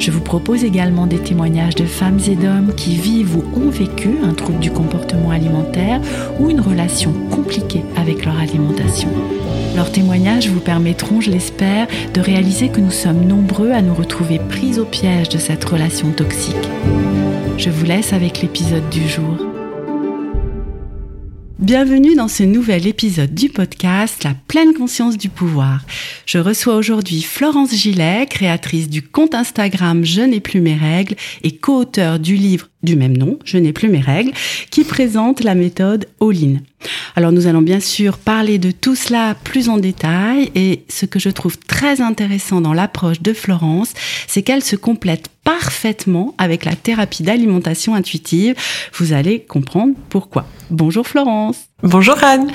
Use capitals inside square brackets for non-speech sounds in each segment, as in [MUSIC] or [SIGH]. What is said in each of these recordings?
Je vous propose également des témoignages de femmes et d'hommes qui vivent ou ont vécu un trouble du comportement alimentaire ou une relation compliquée avec leur alimentation. Leurs témoignages vous permettront, je l'espère, de réaliser que nous sommes nombreux à nous retrouver pris au piège de cette relation toxique. Je vous laisse avec l'épisode du jour. Bienvenue dans ce nouvel épisode du podcast La pleine conscience du pouvoir. Je reçois aujourd'hui Florence Gillet, créatrice du compte Instagram Je n'ai plus mes règles et co-auteur du livre du même nom, Je n'ai plus mes règles, qui présente la méthode All-in. Alors nous allons bien sûr parler de tout cela plus en détail et ce que je trouve très intéressant dans l'approche de Florence, c'est qu'elle se complète parfaitement avec la thérapie d'alimentation intuitive. Vous allez comprendre pourquoi. Bonjour Florence. Bonjour Anne.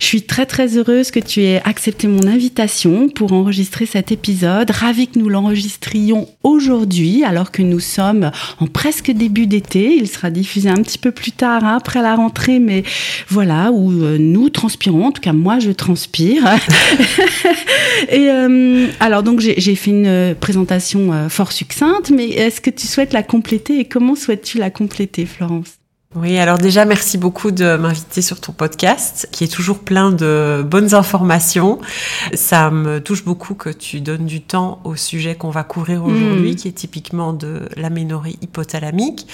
Je suis très très heureuse que tu aies accepté mon invitation pour enregistrer cet épisode. Ravie que nous l'enregistrions aujourd'hui alors que nous sommes en presque début d'été. Il sera diffusé un petit peu plus tard hein, après la rentrée, mais voilà où euh, nous transpirons. En tout cas, moi je transpire. [LAUGHS] Et euh, alors donc j'ai fait une euh, présentation fort succincte, mais est-ce que tu souhaites la compléter et comment souhaites-tu la compléter, Florence? Oui, alors déjà, merci beaucoup de m'inviter sur ton podcast, qui est toujours plein de bonnes informations. Ça me touche beaucoup que tu donnes du temps au sujet qu'on va couvrir aujourd'hui, hmm. qui est typiquement de l'aménorrhée hypothalamique.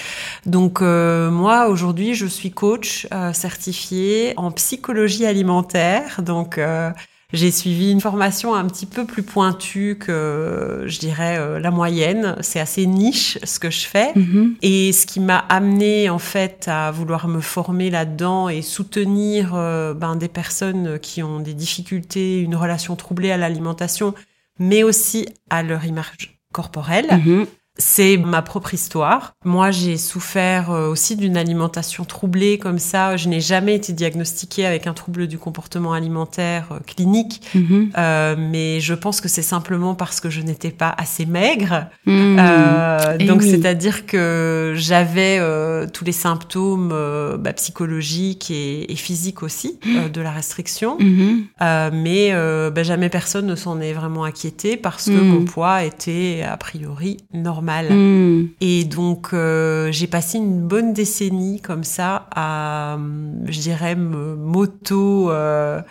Donc euh, moi, aujourd'hui, je suis coach euh, certifié en psychologie alimentaire. Donc euh, j'ai suivi une formation un petit peu plus pointue que, je dirais, euh, la moyenne. C'est assez niche ce que je fais. Mhm. Et ce qui m'a amené en fait à vouloir me former là-dedans et soutenir euh, ben, des personnes qui ont des difficultés, une relation troublée à l'alimentation, mais aussi à leur image corporelle. Mhm. C'est ma propre histoire. Moi, j'ai souffert euh, aussi d'une alimentation troublée comme ça. Je n'ai jamais été diagnostiquée avec un trouble du comportement alimentaire euh, clinique, mhm. euh, mais je pense que c'est simplement parce que je n'étais pas assez maigre. Mhm. Euh, donc, c'est-à-dire que j'avais euh, tous les symptômes bah, psychologiques et, et, physiques aussi mhm. de la restriction, mais bah, jamais personne ne s'en est vraiment inquiété parce que mon poids était a priori normal. Hmm. Et donc, euh, j'ai passé une bonne décennie comme ça à, je dirais, moto... Euh,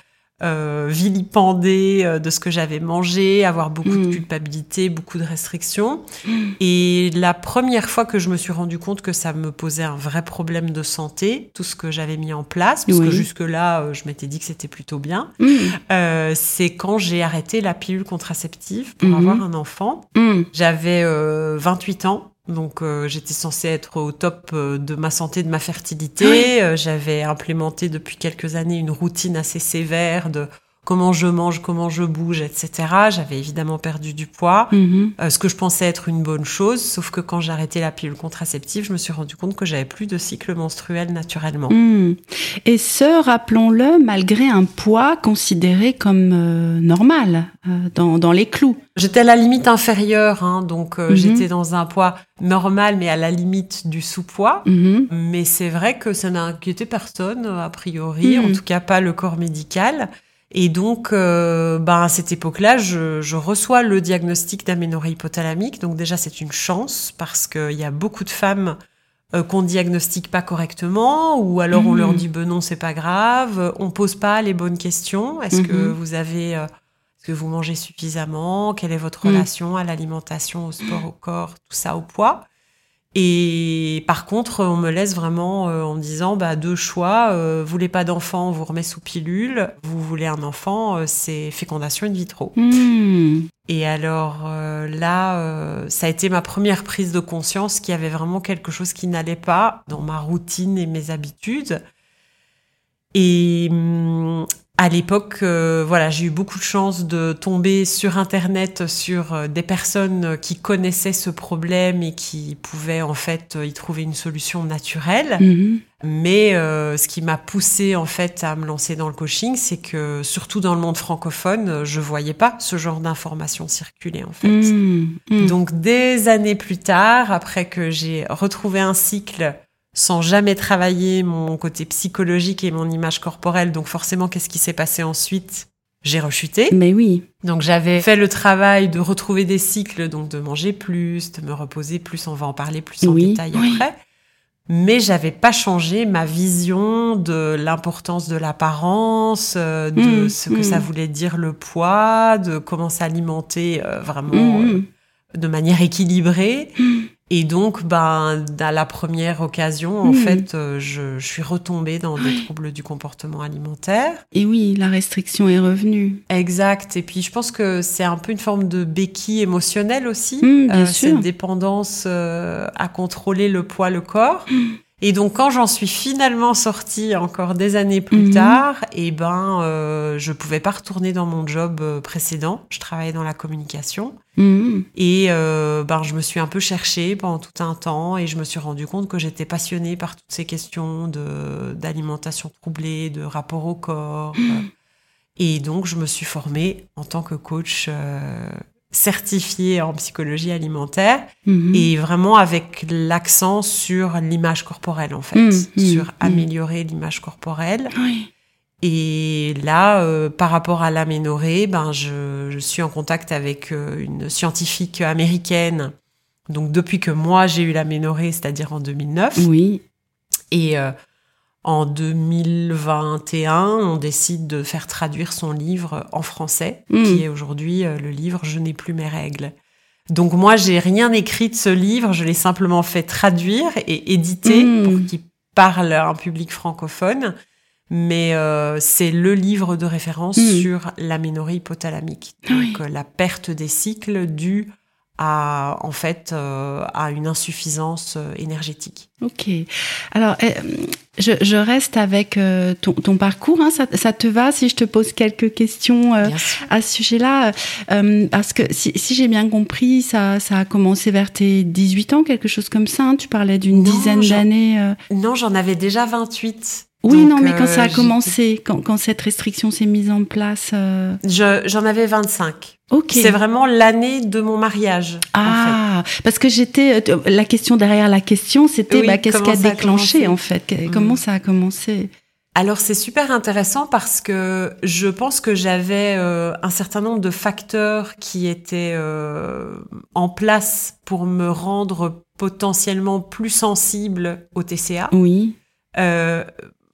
euh, vilipender euh, de ce que j'avais mangé, avoir beaucoup de hmm. culpabilité, beaucoup de restrictions. Et la première fois que je me suis rendu compte que ça me posait un vrai problème de santé, tout ce que j'avais mis en place, parce que jusque-là, euh, je m'étais dit que c'était plutôt bien, euh, c'est quand j'ai arrêté la pilule contraceptive pour avoir un enfant. J'avais 28 ans. Donc euh, j'étais censée être au top euh, de ma santé, de ma fertilité. Euh, j'avais implémenté depuis quelques années une routine assez sévère de comment je mange, comment je bouge, etc. J'avais évidemment perdu du poids, mhm. euh, ce que je pensais être une bonne chose, sauf que quand j'ai arrêté la pilule contraceptive, je me suis rendu compte que j'avais plus de cycle menstruel naturellement. Mhm. Et ce, rappelons-le, malgré un poids considéré comme euh, normal, euh, dans, dans, les clous. J'étais à la limite inférieure, hein, donc mhm. j'étais dans un poids normal, mais à la limite du sous-poids. Mais c'est vrai que ça n'a inquiété personne, a priori, en tout cas pas le corps médical. Et donc, euh, ben, à cette époque-là, je, je, reçois le diagnostic d'aménorrhée hypothalamique. Donc déjà, c'est une chance parce qu'il y a beaucoup de femmes euh, qu'on diagnostique pas correctement, ou alors on leur mmh. dit ben non, c'est pas grave. On pose pas les bonnes questions. Est-ce que mmh. vous avez, euh, est-ce que vous mangez suffisamment? Quelle est votre mmh. relation à l'alimentation, au sport, au corps, tout ça, au poids? Et par contre, on me laisse vraiment euh, en disant bah deux choix. Euh, vous voulez pas d'enfant, on vous remet sous pilule. Vous voulez un enfant, euh, c'est fécondation in vitro. Hmm. Et alors euh, là, ça a été ma première prise de conscience qu'il y avait vraiment quelque chose qui n'allait pas dans ma routine et mes habitudes. Et hum, à l'époque, euh, voilà, j'ai eu beaucoup de chance de tomber sur Internet sur euh, des personnes qui connaissaient ce problème et qui pouvaient en fait y trouver une solution naturelle. Mhm. Mais euh, ce qui m'a poussé en fait à me lancer dans le coaching, c'est que surtout dans le monde francophone, je voyais pas ce genre d'informations circuler en fait. Mhm. Mhm. Donc des années plus tard, après que j'ai retrouvé un cycle sans jamais travailler mon côté psychologique et mon image corporelle. Donc forcément, qu'est-ce qui s'est passé ensuite? J'ai rechuté. Mais oui. Donc j'avais fait le travail de retrouver des cycles, donc de manger plus, de me reposer plus. On va en parler plus en Oui, détail oui. après. Mais j'avais pas changé ma vision de l'importance de l'apparence, euh, de Mm, ce que ça voulait dire le poids, de comment s'alimenter euh, vraiment euh, Mhm. de manière équilibrée. Et donc, ben, à la première occasion, en Mm. fait, euh, je, je suis retombée dans des troubles du comportement alimentaire. Et oui, la restriction est revenue. Exact. Et puis, je pense que c'est un peu une forme de béquille émotionnelle aussi. Mm, bien Euh, sûr. Cette dépendance euh, à contrôler le poids, le corps. Mm. Et donc, quand j'en suis finalement sortie, encore des années plus Mhm. tard, et ben, euh, je pouvais pas retourner dans mon job euh, précédent. Je travaillais dans la communication. Mhm. Et euh, ben, je me suis un peu cherchée pendant tout un temps et je me suis rendu compte que j'étais passionnée par toutes ces questions de d'alimentation troublée, de rapport au corps. euh. Et donc, je me suis formée en tant que coach euh, certifiée en psychologie alimentaire Mhm. et vraiment avec l'accent sur l'image corporelle, en fait, Mm, mm, sur améliorer l'image corporelle. Oui. Et là, euh, par rapport à l'aménorrhée, ben, je, je suis en contact avec euh, une scientifique américaine. Donc, depuis que moi, j'ai eu l'aménorrhée, c'est-à-dire en 2009. Oui. Et euh, en 2021, on décide de faire traduire son livre en français, Mm. qui est aujourd'hui euh, le livre Je n'ai plus mes règles. Donc, moi, j'ai rien écrit de ce livre, je l'ai simplement fait traduire et éditer Mm. pour qu'il parle à un public francophone mais euh, c'est le livre de référence Mm. sur l'aménorrhée hypothalamique, Oui. donc euh, la perte des cycles due à en fait euh, à une insuffisance euh, énergétique. Ok. Alors, euh, je, je reste avec euh, ton, ton parcours. hein. Ça, ça te va si je te pose quelques questions euh, à ce sujet-là? Euh, Parce que si, si j'ai bien compris, ça, ça a commencé vers tes 18 ans, quelque chose comme ça. hein. Tu parlais d'une dizaine d'années. euh. Non, j'en avais déjà 28. Oui, Donc, non, mais quand euh, ça a commencé, quand, quand cette restriction s'est mise en place. euh, je- J'en avais 25. Ok. C'est vraiment l'année de mon mariage. en fait. Ah, parce que j'étais. euh, La question derrière la question, c'était Oui, bah, qu'est-ce qui a déclenché en fait? Mm. Comment ça a commencé? Alors c'est super intéressant parce que je pense que j'avais euh, un certain nombre de facteurs qui étaient euh, en place pour me rendre potentiellement plus sensible au TCA. Oui. Euh,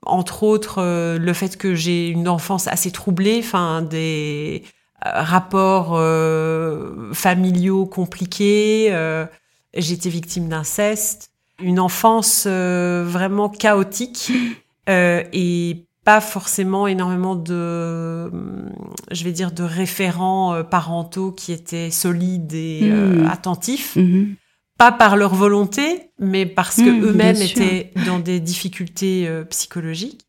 entre autres, euh, le fait que j'ai une enfance assez troublée, enfin des euh, rapports euh, familiaux compliqués. euh, J'étais victime d'inceste, une enfance vraiment chaotique et pas forcément énormément de, je vais dire, de référents parentaux qui étaient solides et euh, Mm. attentifs Mhm. Pas par leur volonté, mais parce que Mmh, eux-mêmes étaient dans des difficultés euh, psychologiques.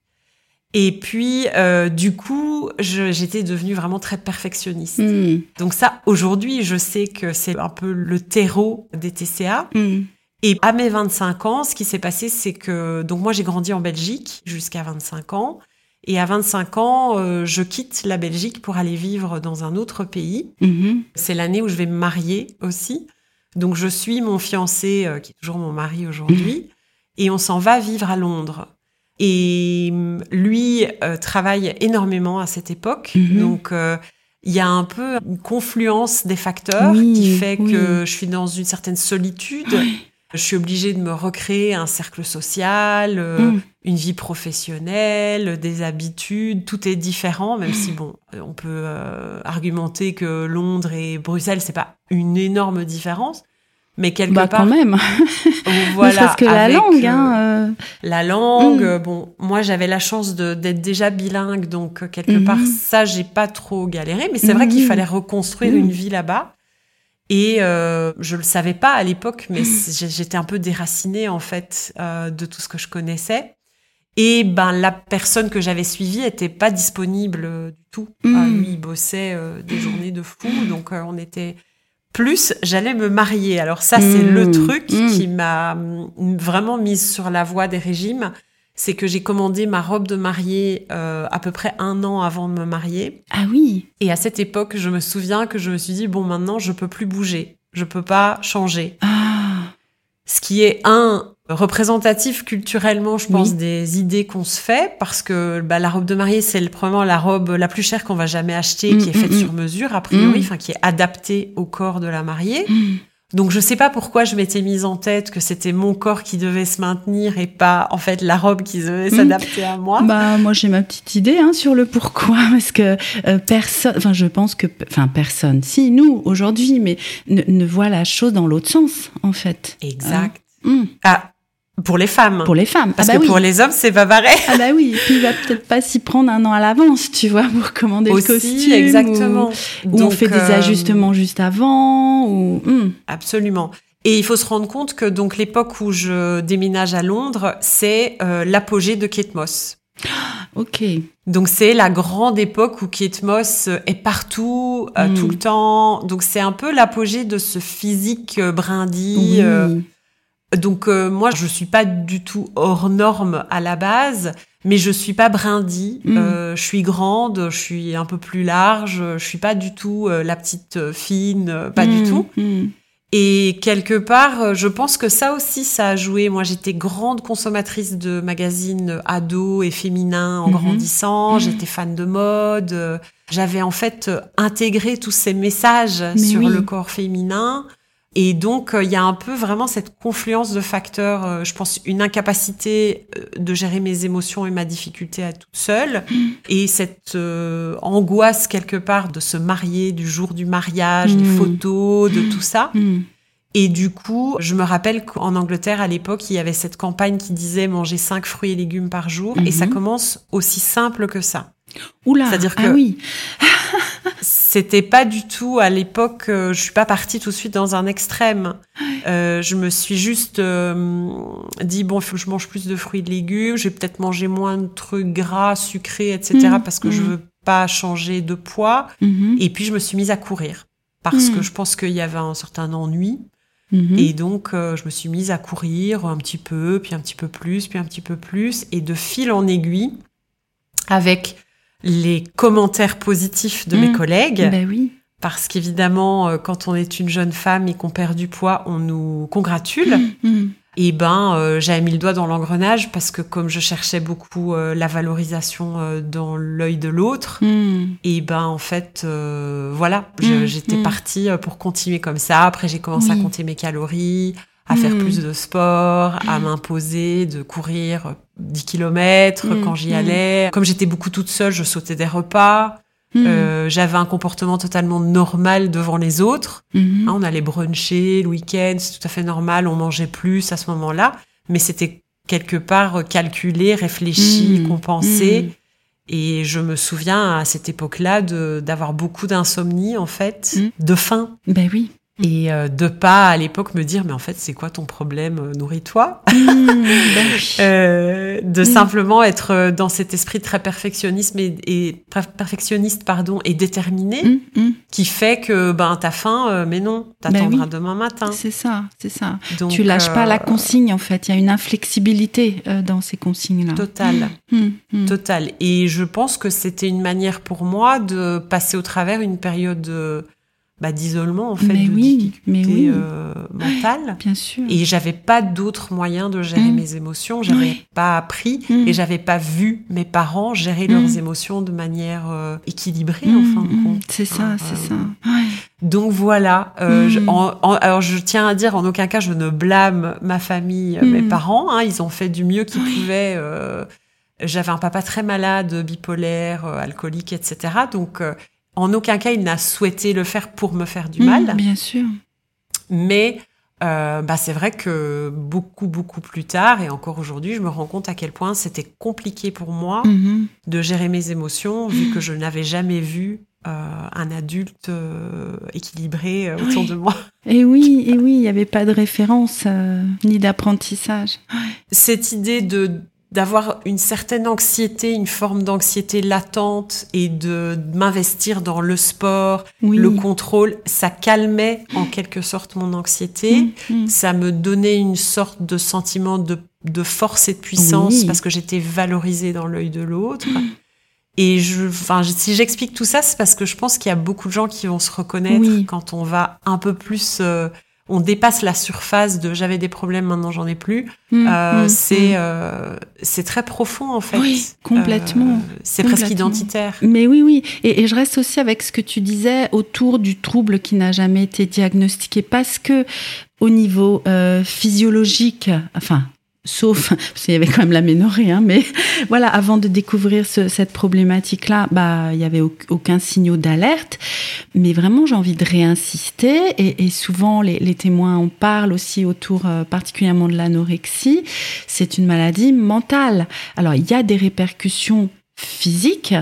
Et puis, euh, du coup, j'étais devenue vraiment très perfectionniste. Mm. Donc ça, aujourd'hui, je sais que c'est un peu le terreau des TCA. Mm. Et à mes 25 ans, ce qui s'est passé, c'est que donc moi j'ai grandi en Belgique jusqu'à 25 ans. Et à 25 ans, euh, je quitte la Belgique pour aller vivre dans un autre pays. C'est l'année où je vais me marier aussi. Donc je suis mon fiancé, euh, qui est toujours mon mari aujourd'hui, et on s'en va vivre à Londres. Et hum, lui euh, travaille énormément à cette époque. Mhm. Donc euh, il y a un peu une confluence des facteurs Oui, qui fait oui. que je suis dans une certaine solitude. Oui. Je suis obligée de me recréer un cercle social, Mm. une vie professionnelle, des habitudes, tout est différent, même si bon, on peut euh, argumenter que Londres et Bruxelles, c'est pas une énorme différence, mais quelque Bah part, quand même. [LAUGHS] voilà, que la langue. euh, Hein, euh. la langue, Mm. bon, moi j'avais la chance d'être déjà bilingue, donc euh, quelque Mhm. part ça j'ai pas trop galéré, mais c'est vrai qu'il fallait reconstruire Mm. une vie là-bas. Et euh, je le savais pas à l'époque, Mm. mais j'ai- j'étais un peu déracinée en fait euh, de tout ce que je connaissais. Et ben la personne que j'avais suivie était pas disponible du tout. Mm. Lui, il bossait des journées de fou, donc on était plus. J'allais me marier. Alors ça, c'est le truc Mm. qui m'a vraiment mise sur la voie des régimes. C'est que j'ai commandé ma robe de mariée euh, à peu près un an avant de me marier. Ah oui. Et à cette époque, je me souviens que je me suis dit bon, maintenant, je peux plus bouger, je peux pas changer. Ah. Ce qui est un représentatif culturellement, je pense, Oui. des idées qu'on se fait, parce que bah, la robe de mariée, c'est le- probablement la robe la plus chère qu'on va jamais acheter, Mm, qui est faite mm, mm. sur mesure, a priori, Mm. enfin qui est adaptée au corps de la mariée. Mm. Donc je sais pas pourquoi je m'étais mise en tête que c'était mon corps qui devait se maintenir et pas en fait la robe qui devait Mm. s'adapter à moi. Bah moi j'ai ma petite idée hein, sur le pourquoi [LAUGHS] parce que euh, personne, enfin je pense que, enfin personne, si nous aujourd'hui, mais ne, ne voit la chose dans l'autre sens en fait. Exact. Hum, Ah, pour les femmes. Pour les femmes. Parce ah bah que oui. pour les hommes, c'est pas pareil. Ah bah oui, et puis il va peut-être pas s'y prendre un an à l'avance, tu vois, pour commander Aussi, le costume. exactement. Ou, ou on Donc, fait des euh, ajustements juste avant. Ou... hum. Absolument. Et il faut se rendre compte que donc l'époque où je déménage à Londres, c'est euh, l'apogée de Kate Moss. [GASPS] Ok. Donc c'est la grande époque où Kate Moss est partout, euh, Mm. tout le temps. Donc c'est un peu l'apogée de ce physique brindille. Oui. Donc euh, moi je suis pas du tout hors norme à la base, mais je suis pas brindille. Mm. Euh, je suis grande, je suis un peu plus large. Je suis pas du tout euh, la petite euh, fine, euh, pas du Hum, tout. hum. Et quelque part, euh, je pense que ça aussi, ça a joué. Moi, j'étais grande consommatrice de magazines ados et féminins en Mhm. grandissant. Mhm. J'étais fan de mode. J'avais en fait intégré tous ces messages Mais sur oui. le corps féminin. Et donc, euh, il y a un peu vraiment cette confluence de facteurs. euh, je pense une incapacité euh, de gérer mes émotions et ma difficulté à toute seule. Mhm. Et cette euh, angoisse quelque part de se marier, du jour du mariage, des Mhm. photos, de tout ça. Hum. Et du coup, je me rappelle qu'en Angleterre, à l'époque, il y avait cette campagne qui disait manger 5 fruits et légumes par jour. Et ça Mhm. commence aussi simple que ça. Oula. C'est-à-dire ah que- oui. [LAUGHS] C'était pas du tout à l'époque, euh, je suis pas partie tout de suite dans un extrême. Euh, je me suis juste euh, dit, bon, il faut que je mange plus de fruits et de légumes, je vais peut-être manger moins de trucs gras, sucrés, etc. Mhm. parce que je Mhm. veux pas changer de poids. Mhm. Et puis, je me suis mise à courir. Parce que je pense qu'il y avait un certain ennui. Et donc, euh, je me suis mise à courir un petit peu, puis un petit peu plus, puis un petit peu plus. Et de fil en aiguille, avec les commentaires positifs de mes Mm. collègues, Ben oui. parce qu'évidemment, euh, quand on est une jeune femme et qu'on perd du poids, on nous congratule. Hum. Et ben, euh, j'avais mis le doigt dans l'engrenage parce que comme je cherchais beaucoup euh, la valorisation euh, dans l'œil de l'autre, Hum. et ben en fait, voilà, Mm, j'étais mm. partie pour continuer comme ça. Après, j'ai commencé à compter mes calories, à faire Mm. plus de sport, à m'imposer de courir 10 km Mm, quand j'y allais. Comme j'étais beaucoup toute seule, je sautais des repas. Euh, J'avais un comportement totalement normal devant les autres. Hein, on allait bruncher le week-end, c'est tout à fait normal. On mangeait plus à ce moment-là, mais c'était quelque part euh, calculé, réfléchi, compensé. Et je me souviens à cette époque-là de- d'avoir beaucoup d'insomnie en fait, de faim Ben oui. Et euh, de pas à l'époque me dire mais en fait c'est quoi ton problème euh, nourris-toi? Hum, ben. [LAUGHS] Euh, de Mm. simplement être dans cet esprit très perfectionnisme et, et per- perfectionniste pardon et déterminé qui fait que ben t'as faim euh, mais non t'attendras oui. demain matin C'est ça, c'est ça. Donc, tu lâches pas la consigne en fait. Il y a une inflexibilité dans ces consignes-là. totale Hum, hum. Total. Et je pense que c'était une manière pour moi de passer au travers une période bah, d'isolement, en fait, Mais de oui, difficulté mais oui. euh, mentale. Bien sûr. Et j'avais pas d'autre moyen de gérer Mm. mes émotions. J'avais Oui. pas appris Mm. et j'avais pas vu mes parents gérer Mm. leurs émotions de manière euh, équilibrée, en Hum, fin de compte. C'est ça, Ah, c'est euh, ça. Ouais. Donc voilà. euh, je- en- en- alors je tiens à dire, en aucun cas, je ne blâme ma famille, euh, mes parents. hein, ils ont fait du mieux qu'ils pouvaient. euh, J'avais un papa très malade, bipolaire, euh, alcoolique, etc. Donc euh, en aucun cas, il n'a souhaité le faire pour me faire du mal. Hum, Bien sûr. Mais euh, bah, c'est vrai que beaucoup, beaucoup plus tard, et encore aujourd'hui, je me rends compte à quel point c'était compliqué pour moi Mhm. de gérer mes émotions, vu que je n'avais jamais vu euh, un adulte euh, équilibré euh, autour Oui. de moi. Et oui, et oui, il n'y avait pas de référence ni d'apprentissage. Cette idée de d'avoir une certaine anxiété, une forme d'anxiété latente et de m'investir dans le sport, le contrôle, ça calmait en quelque sorte mon anxiété. Mm, mm. Ça me donnait une sorte de sentiment de, de force et de puissance parce que j'étais valorisée dans l'œil de l'autre. Et je, enfin, si j'explique tout ça, c'est parce que je pense qu'il y a beaucoup de gens qui vont se reconnaître quand on va un peu plus euh, on dépasse la surface de j'avais des problèmes, maintenant j'en ai plus. Mmh, euh, mmh, c'est mmh. euh, c'est très profond en fait. Oui, complètement. Euh, c'est presque identitaire. Mais oui, oui. Et, et, je reste aussi avec ce que tu disais autour du trouble qui n'a jamais été diagnostiqué parce que au niveau physiologique, enfin sauf [LAUGHS] parce qu'il y avait quand même la ménorrhée, hein, mais [LAUGHS] voilà, avant de découvrir cette problématique-là, bah il y avait aucun signal d'alerte. Mais vraiment, j'ai envie de réinsister et, souvent les, témoins en parlent aussi autour euh, particulièrement de l'anorexie. C'est une maladie mentale. Alors il y a des répercussions physiques,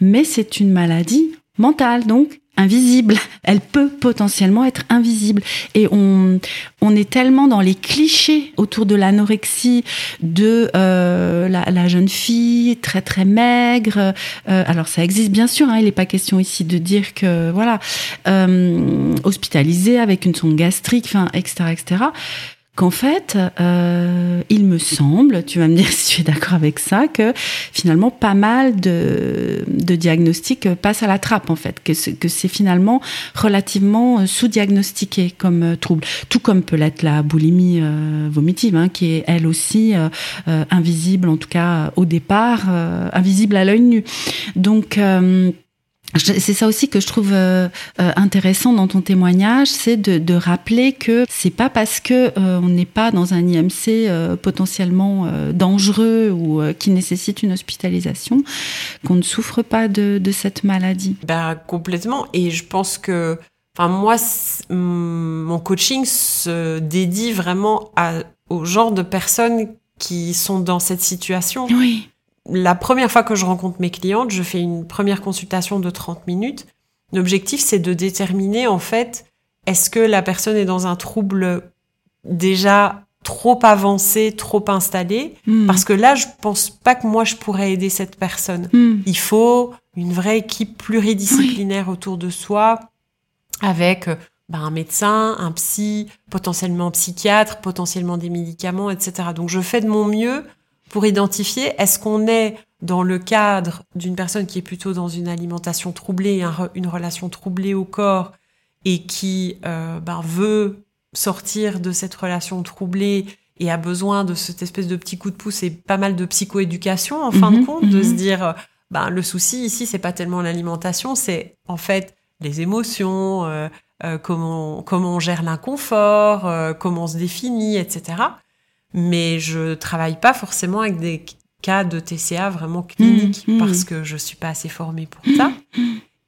mais c'est une maladie mentale. Donc invisible. Elle peut potentiellement être invisible. Et on, on est tellement dans les clichés autour de l'anorexie de euh, la, jeune fille très très maigre. Euh, alors ça existe bien sûr. Hein, il n'est pas question ici de dire que voilà euh, hospitalisée avec une sonde gastrique, etc etc qu'en fait, euh, il me semble, tu vas me dire [LAUGHS] si tu es d'accord avec ça, que finalement pas mal de, de diagnostics passent à la trappe en fait, que, c'est finalement relativement sous-diagnostiqué comme euh, trouble, tout comme peut l'être la boulimie euh, vomitive, hein, qui est elle aussi invisible, en tout cas au départ, invisible à l'œil nu. Donc c'est ça aussi que je trouve euh, euh, intéressant dans ton témoignage, c'est de, de, rappeler que c'est pas parce que euh, on n'est pas dans un IMC potentiellement dangereux ou qui nécessite une hospitalisation qu'on ne souffre pas de, de cette maladie. Bah complètement. Et je pense que, enfin moi, mon coaching se dédie vraiment à, au genre de personnes qui sont dans cette situation. Oui la première fois que je rencontre mes clientes, je fais une première consultation de 30 minutes. L'objectif, c'est de déterminer, en fait, est-ce que la personne est dans un trouble déjà trop avancé, trop installé? Hmm. Parce que là, je pense pas que moi, je pourrais aider cette personne. Hmm. Il faut une vraie équipe pluridisciplinaire autour de soi, avec bah, un médecin, un psy, potentiellement un psychiatre, potentiellement des médicaments, etc. Donc, je fais de mon mieux pour identifier est-ce qu'on est dans le cadre d'une personne qui est plutôt dans une alimentation troublée, une relation troublée au corps et qui euh, ben, veut sortir de cette relation troublée et a besoin de cette espèce de petit coup de pouce et pas mal de psychoéducation en fin de mhm, compte, de se mhm. dire ben le souci ici c'est pas tellement l'alimentation, c'est en fait les émotions, euh, euh, comment comment on gère l'inconfort, comment on se définit, etc mais je travaille pas forcément avec des cas de TCA vraiment cliniques mmh, mmh. parce que je suis pas assez formée pour ça.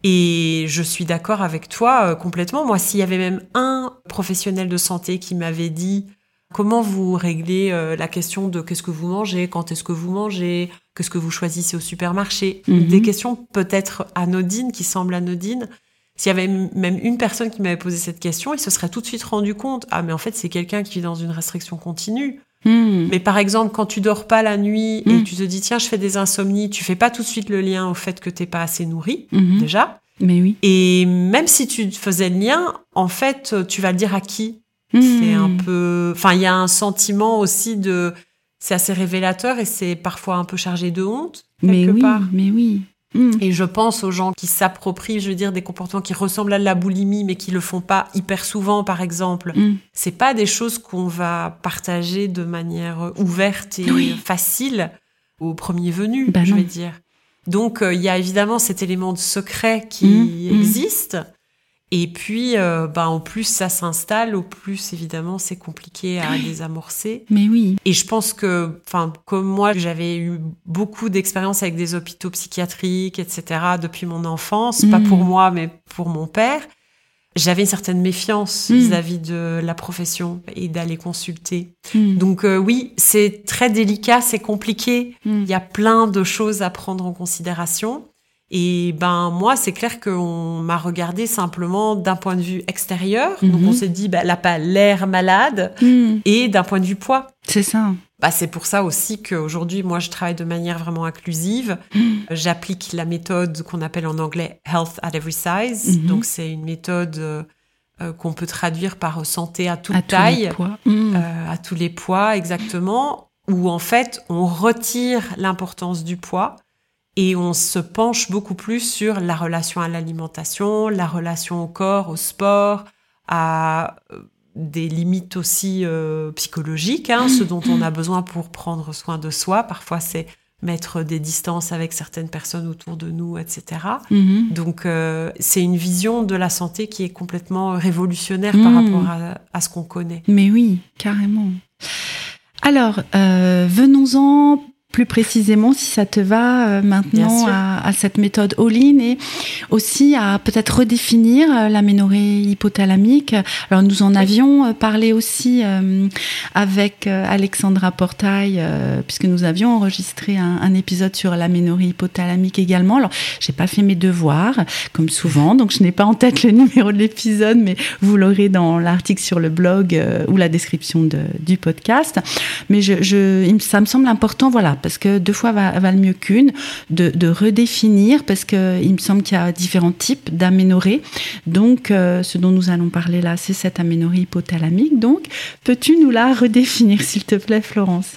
Et je suis d'accord avec toi euh, complètement. Moi, s'il y avait même un professionnel de santé qui m'avait dit comment vous réglez euh, la question de qu'est-ce que vous mangez, quand est-ce que vous mangez, qu'est-ce que vous choisissez au supermarché, mmh. des questions peut-être anodines qui semblent anodines. S'il y avait même une personne qui m'avait posé cette question, il se serait tout de suite rendu compte ah mais en fait c'est quelqu'un qui vit dans une restriction continue. Hmm. Mais par exemple, quand tu dors pas la nuit et hmm. tu te dis tiens, je fais des insomnies, tu fais pas tout de suite le lien au fait que t'es pas assez nourri mhm. déjà. Mais oui. Et même si tu faisais le lien, en fait, tu vas le dire à qui? Hmm. C'est un peu, enfin, il y a un sentiment aussi de, c'est assez révélateur et c'est parfois un peu chargé de honte quelque mais oui, part. Mais oui. Mm. Et je pense aux gens qui s'approprient, je veux dire, des comportements qui ressemblent à la boulimie, mais qui le font pas hyper souvent, par exemple. Mm. C'est pas des choses qu'on va partager de manière ouverte et facile au premier venu, bah je vais dire. Donc, euh, il y a évidemment cet élément de secret qui mm. existe. Et puis, euh, bah, en plus, ça s'installe, au plus, évidemment, c'est compliqué à désamorcer. Mais oui. Et je pense que, enfin, comme moi, j'avais eu beaucoup d'expérience avec des hôpitaux psychiatriques, etc., depuis mon enfance, pas pour mm. moi, mais pour mon père. J'avais une certaine méfiance mm. vis-à-vis de la profession et d'aller consulter. Mm. Donc euh, oui, c'est très délicat, c'est compliqué. Il y a plein de choses à prendre en considération. Et ben moi, c'est clair qu'on m'a regardé simplement d'un point de vue extérieur. Donc mhm. on s'est dit, ben, elle n'a pas l'air malade. Mhm. Et d'un point de vue poids. C'est ça. bah, c'est pour ça aussi qu'aujourd'hui, moi, je travaille de manière vraiment inclusive. Mm. J'applique la méthode qu'on appelle en anglais Health at Every Size. Mhm. Donc, c'est une méthode euh, euh, qu'on peut traduire par santé à toute à tous taille, les poids. Mm. euh, à tous les poids, exactement, où en fait, on retire l'importance du poids et on se penche beaucoup plus sur la relation à l'alimentation, la relation au corps, au sport, à euh, des limites aussi euh, psychologiques, hein, ce dont on a besoin pour prendre soin de soi. Parfois, c'est mettre des distances avec certaines personnes autour de nous, etc. Mhm. Donc, euh, c'est une vision de la santé qui est complètement révolutionnaire par Mm. rapport à, à ce qu'on connaît. Mais oui, carrément. Alors, euh, venons-en plus précisément, si ça te va, euh, maintenant à, à cette méthode all-in et aussi à peut-être redéfinir euh, l'aménorrhée hypothalamique. Alors, nous en avions euh, parlé aussi euh, avec Alexandra Portail, puisque nous avions enregistré un, un épisode sur l'aménorrhée hypothalamique également. Alors, j'ai pas fait mes devoirs, comme souvent, donc je n'ai pas en tête le numéro de l'épisode, mais vous l'aurez dans l'article sur le blog ou la description de, du podcast. Mais je, je, ça me semble important, voilà, parce que deux fois va, valent mieux qu'une, de, de redéfinir, parce que il me semble qu'il y a différents types d'aménorrhée. Donc, euh, ce dont nous allons parler là, c'est cette aménorrhée hypothalamique. Donc, peux-tu nous la redéfinir, s'il te plaît, Florence?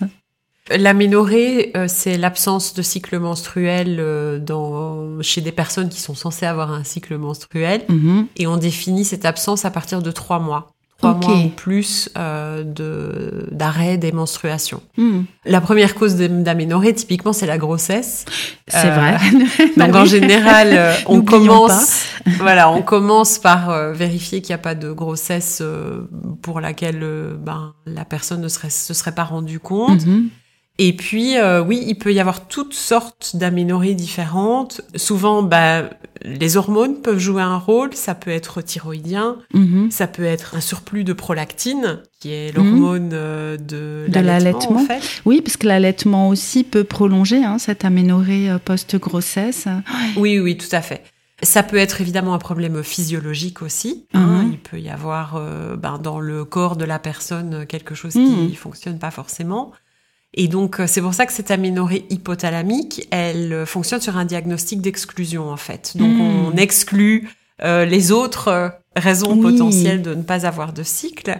L'aménorrhée, euh, c'est l'absence de cycle menstruel euh, dans, chez des personnes qui sont censées avoir un cycle menstruel. Mhm. Et on définit cette absence à partir de trois mois. Trois Ok. mois ou plus euh, de- d'arrêt des menstruations. Mhm. La première cause d'aménorrhée, typiquement, c'est la grossesse. C'est Euh, vrai. [LAUGHS] Donc Bah en général, euh, on commence, voilà, on commence par euh, vérifier qu'il n'y a pas de grossesse euh, pour laquelle euh, ben, la personne ne serait, se serait pas rendue compte. Mhm. Et puis, euh, oui, il peut y avoir toutes sortes d'aménorrhées différentes. Souvent, bah, les hormones peuvent jouer un rôle. Ça peut être thyroïdien, Mhm. ça peut être un surplus de prolactine, qui est l'hormone euh, de, De l'allaitement. en fait. Oui, parce que l'allaitement aussi peut prolonger hein, cette aménorrhée euh, post-grossesse. Oui, oui, tout à fait. Ça peut être évidemment un problème physiologique aussi. hein. Mhm. Il peut y avoir euh, ben, dans le corps de la personne quelque chose Mhm. qui fonctionne pas forcément. Et donc, euh, c'est pour ça que cette aménorrhée hypothalamique, elle euh, fonctionne sur un diagnostic d'exclusion, en fait. Donc, Mhm. on exclut euh, les autres euh, raisons Oui. potentielles de ne pas avoir de cycle.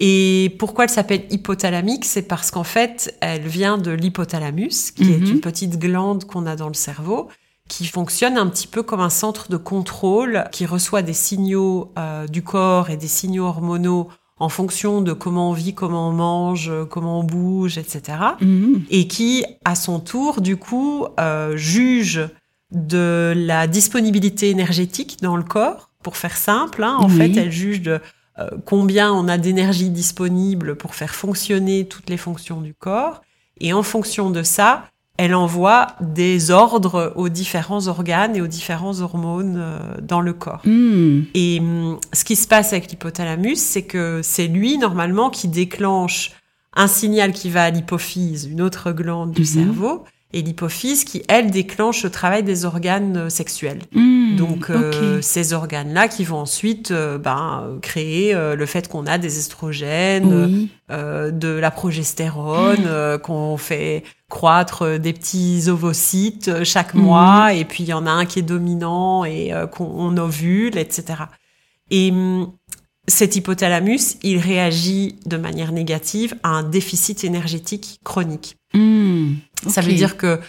Et pourquoi elle s'appelle hypothalamique? C'est parce qu'en fait, elle vient de l'hypothalamus, qui est Mhm. une petite glande qu'on a dans le cerveau, qui fonctionne un petit peu comme un centre de contrôle, qui reçoit des signaux euh, du corps et des signaux hormonaux en fonction de comment on vit, comment on mange, euh, comment on bouge, etc. Mhm. Et qui, à son tour, du coup, euh, juge de la disponibilité énergétique dans le corps. Pour faire simple, hein, en Oui. fait, elle juge de euh, combien on a d'énergie disponible pour faire fonctionner toutes les fonctions du corps. Et en fonction de ça, elle envoie des ordres aux différents organes et aux différents hormones euh, dans le corps. Mhm. Et hum, ce qui se passe avec l'hypothalamus, c'est que c'est lui, normalement, qui déclenche un signal qui va à l'hypophyse, une autre glande du Mhm. cerveau, et l'hypophyse qui, elle, déclenche le travail des organes euh, sexuels. Mhm. Donc, euh, ces organes-là qui vont ensuite euh, ben, créer euh, le fait qu'on a des estrogènes, oui. de la progestérone, euh, qu'on fait croître des petits ovocytes chaque mois, et puis il y en a un qui est dominant et qu'on on ovule, etc. Et cet hypothalamus, il réagit de manière négative à un déficit énergétique chronique. Ça veut dire que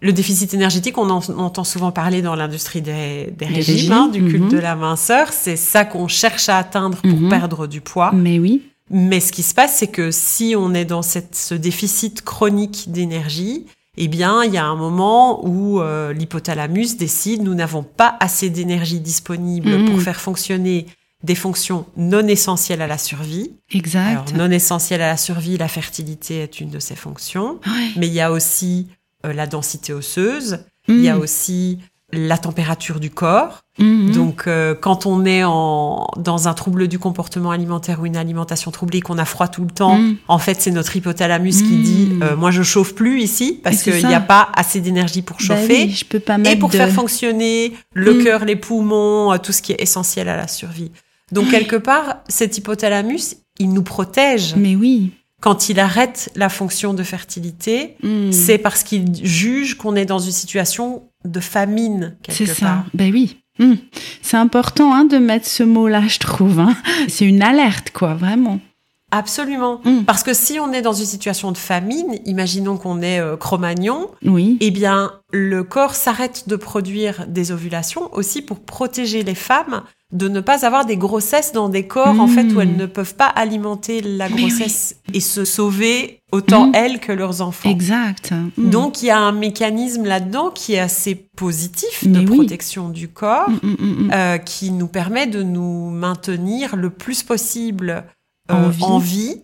le déficit énergétique, on en on entend souvent parler dans l'industrie des, des régimes, régimes, hein, du culte mhm. de la minceur. C'est ça qu'on cherche à atteindre pour Mhm. perdre du poids. Mais oui. Mais ce qui se passe, c'est que si on est dans cette, ce déficit chronique d'énergie, eh bien, il y a un moment où euh, l'hypothalamus décide nous n'avons pas assez d'énergie disponible Mhm. pour faire fonctionner des fonctions non essentielles à la survie. Exact. Alors, non essentielles à la survie, la fertilité est une de ces fonctions. Ouais. Mais il y a aussi euh, la densité osseuse, il y a Mhm. aussi la température du corps. Mhm. Donc, euh, quand on est en, dans un trouble du comportement alimentaire ou une alimentation troublée, qu'on a froid tout le temps, Mhm. en fait, c'est notre hypothalamus qui dit euh, Moi, je chauffe plus ici parce qu'il n'y a pas assez d'énergie pour Bah chauffer. oui, je peux pas et pour de... faire fonctionner le cœur, les poumons, euh, tout ce qui est essentiel à la survie. Donc, quelque part, cet hypothalamus, il nous protège Mais oui. quand il arrête la fonction de fertilité, Hmm. c'est parce qu'il juge qu'on est dans une situation de famine quelque C'est ça. part. Ben oui. Hmm. C'est important hein, de mettre ce mot-là, je trouve. hein. C'est une alerte, quoi, vraiment. Absolument. Mm. Parce que si on est dans une situation de famine, imaginons qu'on est euh, Cro-Magnon, Oui. eh bien, le corps s'arrête de produire des ovulations aussi pour protéger les femmes de ne pas avoir des grossesses dans des corps, en fait, où elles ne peuvent pas alimenter la grossesse et se sauver autant Mm. elles que leurs enfants. Exact. Hmm. Donc, il y a un mécanisme là-dedans qui est assez positif de Mais oui. protection du corps, Hmm, hmm, hmm, hmm. euh, qui nous permet de nous maintenir le plus possible En euh, vie. en vie,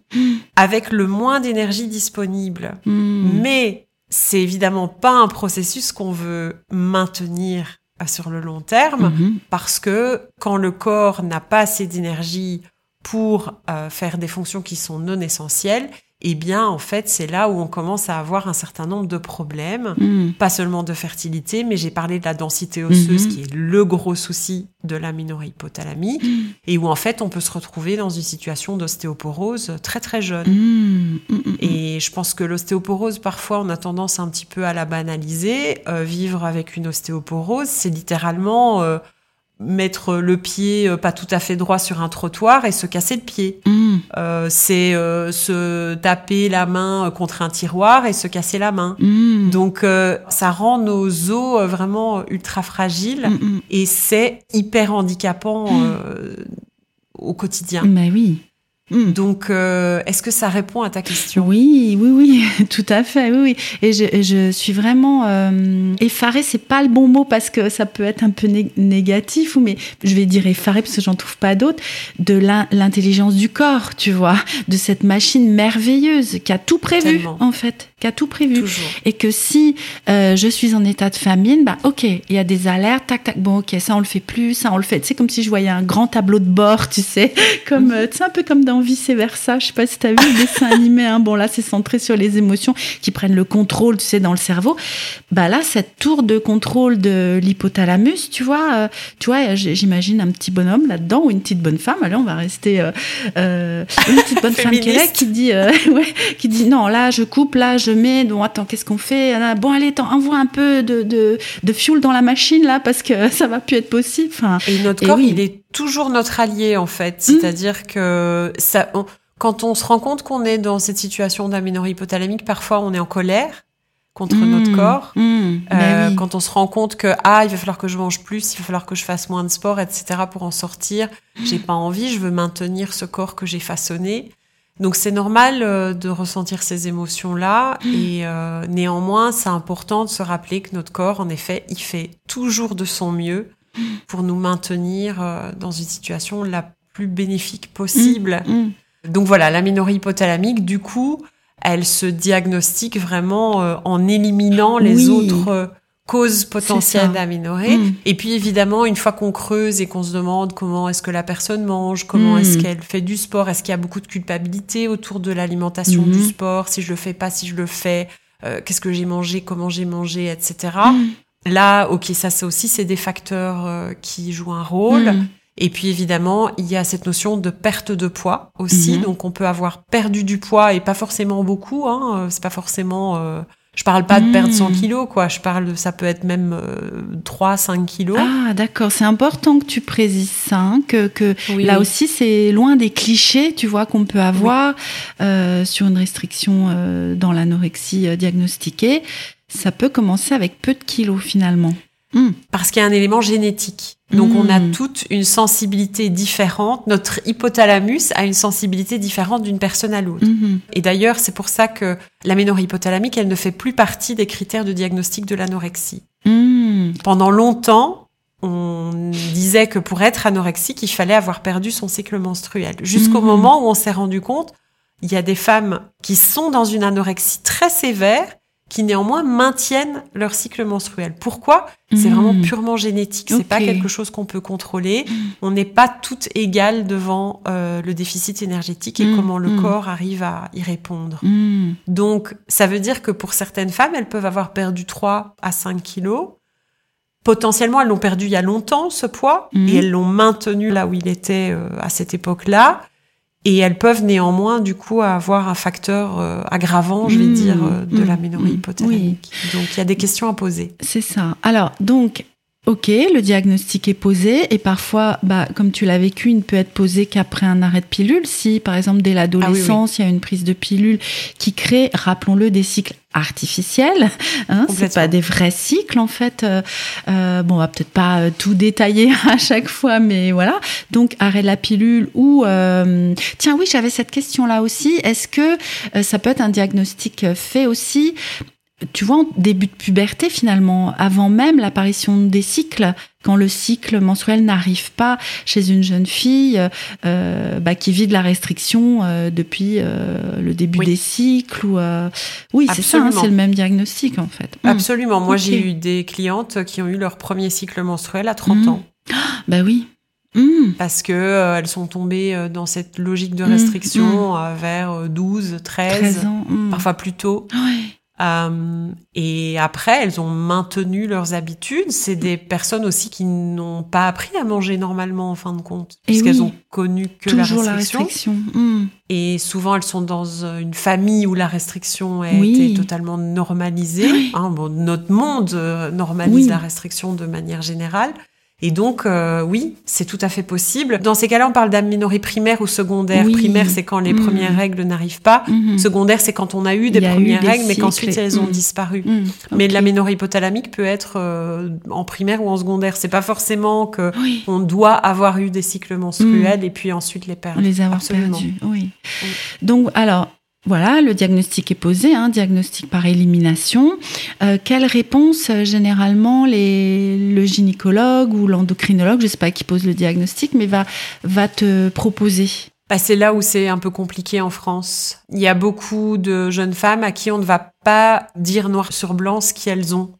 avec le moins d'énergie disponible. Hmm. Mais c'est évidemment pas un processus qu'on veut maintenir sur le long terme, Mhm. parce que quand le corps n'a pas assez d'énergie pour euh, faire des fonctions qui sont non essentielles, eh bien, en fait, c'est là où on commence à avoir un certain nombre de problèmes Hmm. pas seulement de fertilité, mais j'ai parlé de la densité osseuse, Mhm. qui est le gros souci de l'aménorrhée hypothalamique, et où en fait on peut se retrouver dans une situation d'ostéoporose très très jeune. Hmm, hmm. Et je pense que l'ostéoporose, parfois, on a tendance un petit peu à la banaliser. Euh, vivre avec une ostéoporose, c'est littéralement euh, mettre le pied euh, pas tout à fait droit sur un trottoir et se casser le pied. Euh, c'est euh, se taper la main euh, contre un tiroir et se casser la main. Hmm. Donc euh, ça rend nos os euh, vraiment ultra fragiles Hmm, hmm. et c'est hyper handicapant euh, au quotidien. Ben oui. Hmm. Donc euh, est-ce que ça répond à ta question? Oui, oui, oui, [LAUGHS] tout à fait, oui, oui. Et je, suis vraiment euh, effarée. C'est pas le bon mot parce que ça peut être un peu né- négatif, mais je vais dire effarée parce que j'en trouve pas d'autre. De l'in- l'intelligence du corps, tu vois, de cette machine merveilleuse qui a tout prévu Tellement. en fait, qui a tout prévu. Toujours. Et que si euh, je suis en état de famine, bah ok, il y a des alertes, tac tac, bon ok, ça on le fait plus, ça on le fait. C'est comme si je voyais un grand tableau de bord, tu sais, [LAUGHS] comme euh, un peu comme dans Vice versa. Je sais pas si t'as vu le dessin [LAUGHS] animé. Hein, bon là c'est centré sur les émotions qui prennent le contrôle, tu sais, dans le cerveau. Bah là cette tour de contrôle de l'hypothalamus, tu vois, euh, tu vois, j'imagine un petit bonhomme là-dedans ou une petite bonne femme. Allez, on va rester euh, une petite bonne femme qui est là, qui dit, [LAUGHS] ouais, qui dit non, là je coupe, là je mets. Bon attends, qu'est-ce qu'on fait Bon allez, envoie un peu de, de, de fuel dans la machine là parce que [LAUGHS] ça va plus être possible. Enfin, Et notre Et corps, oui. il est toujours notre allié en fait. C'est-à-dire que ça, on- quand on se rend compte qu'on est dans cette situation d'aménorrhée hypothalamique, parfois on est en colère contre mmh, notre corps. mmh, ben Euh, oui. Quand on se rend compte que ah il va falloir que je mange plus, il va falloir que je fasse moins de sport, etc. pour en sortir. J'ai pas envie, je veux maintenir ce corps que j'ai façonné. Donc c'est normal euh, de ressentir ces émotions-là et euh, néanmoins c'est important de se rappeler que notre corps en effet il fait toujours de son mieux pour nous maintenir euh, dans une situation la plus bénéfique possible. Mmh. Donc voilà, l'aménorrhée hypothalamique, du coup, elle se diagnostique vraiment en éliminant les Oui. autres causes ça. potentielles d'aménorrhée. Mm. Et puis évidemment, une fois qu'on creuse et qu'on se demande comment est-ce que la personne mange, comment Mm. est-ce qu'elle fait du sport, est-ce qu'il y a beaucoup de culpabilité autour de l'alimentation du sport, si je le fais pas, si je le fais, euh, qu'est-ce que j'ai mangé, comment j'ai mangé, etc. Mm. Là, ok, ça c'est aussi c'est des facteurs euh, qui jouent un rôle. Mm. Et puis évidemment, il y a cette notion de perte de poids aussi. Mhm. Donc on peut avoir perdu du poids et pas forcément beaucoup. Hein. euh, C'est pas forcément. euh, je parle pas de perdre 100 kilos, quoi. Je parle de ça peut être même euh, 3, 5 kilos. Ah, d'accord. C'est important que tu précises ça, hein, que, que Oui, là oui. aussi, c'est loin des clichés, tu vois, qu'on peut avoir euh, sur une restriction euh, dans l'anorexie euh, diagnostiquée. Ça peut commencer avec peu de kilos, finalement. Hmm. Parce qu'il y a un élément génétique. Donc on a Mhm. toute une sensibilité différente. Notre hypothalamus a une sensibilité différente d'une personne à l'autre. Mhm. Et d'ailleurs, c'est pour ça que l'aménorrhée hypothalamique, elle ne fait plus partie des critères de diagnostic de l'anorexie. Hmm. Pendant longtemps, on disait que pour être anorexique, il fallait avoir perdu son cycle menstruel. Jusqu'au moment où on s'est rendu compte, il y a des femmes qui sont dans une anorexie très sévère, qui néanmoins maintiennent leur cycle menstruel. Pourquoi? C'est vraiment purement génétique. C'est pas quelque chose qu'on peut contrôler. On n'est pas toutes égales devant euh, le déficit énergétique et Mhm. comment le Mhm. corps arrive à y répondre. Hmm. Donc, ça veut dire que pour certaines femmes, elles peuvent avoir perdu 3 à 5 kilos. Potentiellement, elles l'ont perdu il y a longtemps, ce poids, et elles l'ont maintenu là où il était euh, à cette époque-là. Et elles peuvent néanmoins, du coup, avoir un facteur euh, aggravant, je vais Mmh, dire, euh, de mmh, l'aménorrhée mmh, hypothalamique. Donc, il y a des questions à poser. C'est ça. Alors, donc, ok, le diagnostic est posé et parfois, bah, comme tu l'as vécu, il ne peut être posé qu'après un arrêt de pilule. Si, par exemple, dès l'adolescence, il y a une prise de pilule qui crée, rappelons-le, des cycles artificiels. Hein, c'est pas des vrais cycles en fait. Euh, euh, bon, on va peut-être pas euh, tout détailler [LAUGHS] à chaque fois, mais voilà. Donc arrêt de la pilule ou euh, tiens oui, j'avais cette question là aussi. Est-ce que euh, ça peut être un diagnostic fait aussi tu vois, en début de puberté, finalement, avant même l'apparition des cycles, quand le cycle menstruel n'arrive pas chez une jeune fille euh, bah, qui vit de la restriction euh, depuis euh, le début Oui. des cycles. Ou, Oui, c'est ça, hein, c'est le même diagnostic en fait. Hmm. Absolument. Moi, j'ai eu des clientes qui ont eu leur premier cycle menstruel à 30 Mhm. ans. [GASPS] Bah oui. Hmm. Parce que euh, elles sont tombées euh, dans cette logique de restriction euh, vers euh, 12, 13, 13 ans. hmm. parfois plus tôt. Ouais. Euh, et après, elles ont maintenu leurs habitudes. C'est des personnes aussi qui n'ont pas appris à manger normalement en fin de compte, puisqu'elles oui. ont connu que la la restriction. restriction. Hmm. Et souvent, elles sont dans euh, une famille où la restriction a Oui. été totalement normalisée. Oui. Hein, bon, notre monde euh, normalise la restriction de manière générale. Et donc, euh, oui, c'est tout à fait possible. Dans ces cas-là, on parle d'aménorrhée primaire ou secondaire. Oui. Primaire, c'est quand les Mm. premières règles n'arrivent pas. Mhm. Secondaire, c'est quand on a eu des eu premières des règles, mais qu'ensuite elles ont Mm. disparu. Mais Ok. l'aménorrhée hypothalamique peut être euh, en primaire ou en secondaire. C'est pas forcément que Oui. on doit avoir eu des cycles menstruels et puis ensuite les perdre. les avoir perdus. Oui. Donc, alors, voilà, le diagnostic est posé, hein, diagnostic par élimination. Euh, quelle réponse, euh, généralement, les, le gynécologue ou l'endocrinologue, je sais pas qui pose le diagnostic, mais va, va te proposer? Bah, c'est là où c'est un peu compliqué en France. Il y a beaucoup de jeunes femmes à qui on ne va pas dire noir sur blanc ce qu'elles ont.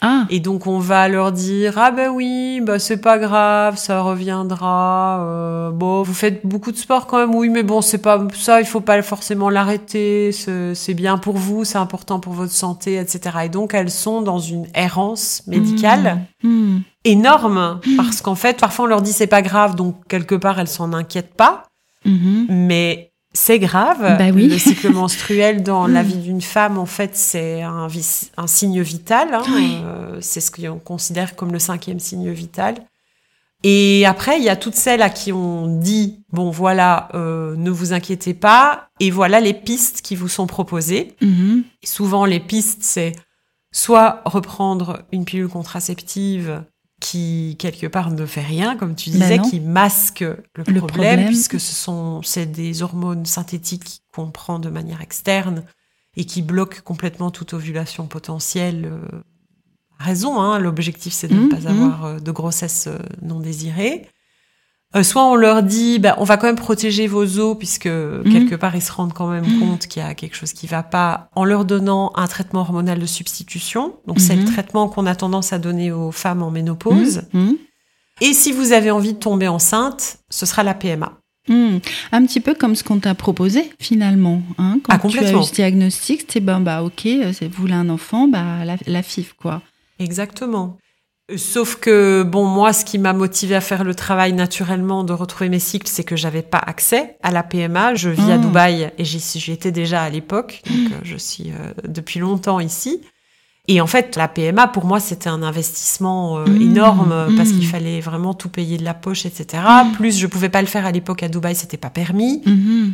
Ah, Et donc on va leur dire ah ben oui bah c'est pas grave ça reviendra euh, bon vous faites beaucoup de sport quand même. Oui mais bon c'est pas ça il faut pas forcément l'arrêter c'est bien pour vous c'est important pour votre santé etc et donc elles sont dans une errance médicale Hmm. énorme. Parce qu'en fait parfois on leur dit c'est pas grave. Donc quelque part elles s'en inquiètent pas. Mais c'est grave. Bah oui. Le cycle menstruel dans [LAUGHS] la vie d'une femme, en fait, c'est un, signe vital. hein. Oui. Euh, c'est ce qu'on considère comme le cinquième signe vital. Et après, il y a toutes celles à qui on dit, bon voilà, euh, ne vous inquiétez pas, et voilà les pistes qui vous sont proposées. Mhm. Et souvent, les pistes, c'est soit reprendre une pilule contraceptive qui, quelque part, ne fait rien, comme tu Ben disais, qui masque le, Le problème, problème. puisque ce sont, c'est des hormones synthétiques qu'on prend de manière externe et qui bloquent complètement toute ovulation potentielle. euh, raison, hein, l'objectif, c'est de ne Mhm, pas mhm. avoir euh, de grossesse euh, non désirée. Euh, soit on leur dit, bah, on va quand même protéger vos os, puisque quelque part ils se rendent quand même Mhm. compte qu'il y a quelque chose qui va pas, en leur donnant un traitement hormonal de substitution. Donc c'est le Mhm. traitement qu'on a tendance à donner aux femmes en ménopause. Mhm. Et si vous avez envie de tomber enceinte, ce sera la PMA. Hmm. Un petit peu comme ce qu'on t'a proposé finalement. Hein, quand Ah, tu as complètement. eu ce diagnostic, c'était ben, bah ok, euh, c'est- vous voulez un enfant, bah la, la FIF quoi. Exactement. Sauf que, bon, moi, ce qui m'a motivé à faire le travail naturellement de retrouver mes cycles, c'est que j'avais pas accès à la PMA. Je vis à Mm. Dubaï et j'y étais déjà à l'époque. Donc, euh, je suis euh, depuis longtemps ici. Et en fait, la PMA, pour moi, c'était un investissement euh, Mm. énorme euh, parce qu'il fallait vraiment tout payer de la poche, etc. Plus, je pouvais pas le faire à l'époque à Dubaï, c'était pas permis.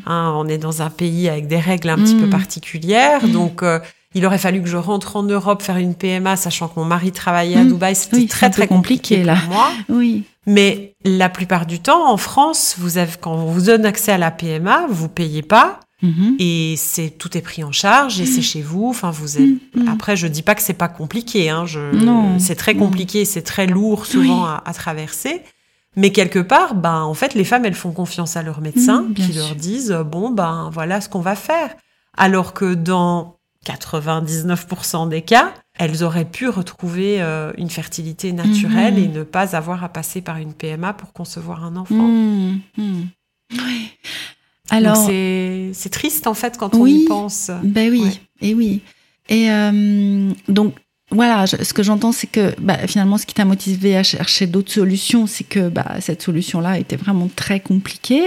Hein, on est dans un pays avec des règles un petit peu particulières. Donc, euh, il aurait fallu que je rentre en Europe faire une PMA, sachant que mon mari travaillait à Mm. Dubaï. C'était Oui, très, très compliqué, compliqué, là. pour moi. [LAUGHS] Oui. Mais la plupart du temps, en France, vous avez, quand on vous donne accès à la PMA, vous payez pas Mhm. et c'est tout est pris en charge et c'est chez vous. Enfin, vous êtes. Mm. Après, je dis pas que c'est pas compliqué. Hein, je... C'est très compliqué, c'est très lourd souvent Oui. à, à traverser. Mais quelque part, ben, en fait, les femmes, elles font confiance à leurs médecins Mm, bien qui sûr. leur disent, bon, ben, voilà ce qu'on va faire. Alors que dans 99% des cas, elles auraient pu retrouver euh, une fertilité naturelle Mhm. et ne pas avoir à passer par une PMA pour concevoir un enfant. Mhm. Oui. Alors, c'est triste en fait quand on y pense. ben oui, Ouais. et oui. Et euh, donc voilà, ce que j'entends, c'est que bah, finalement, ce qui t'a motivé à chercher d'autres solutions, c'est que bah, cette solution-là était vraiment très compliquée.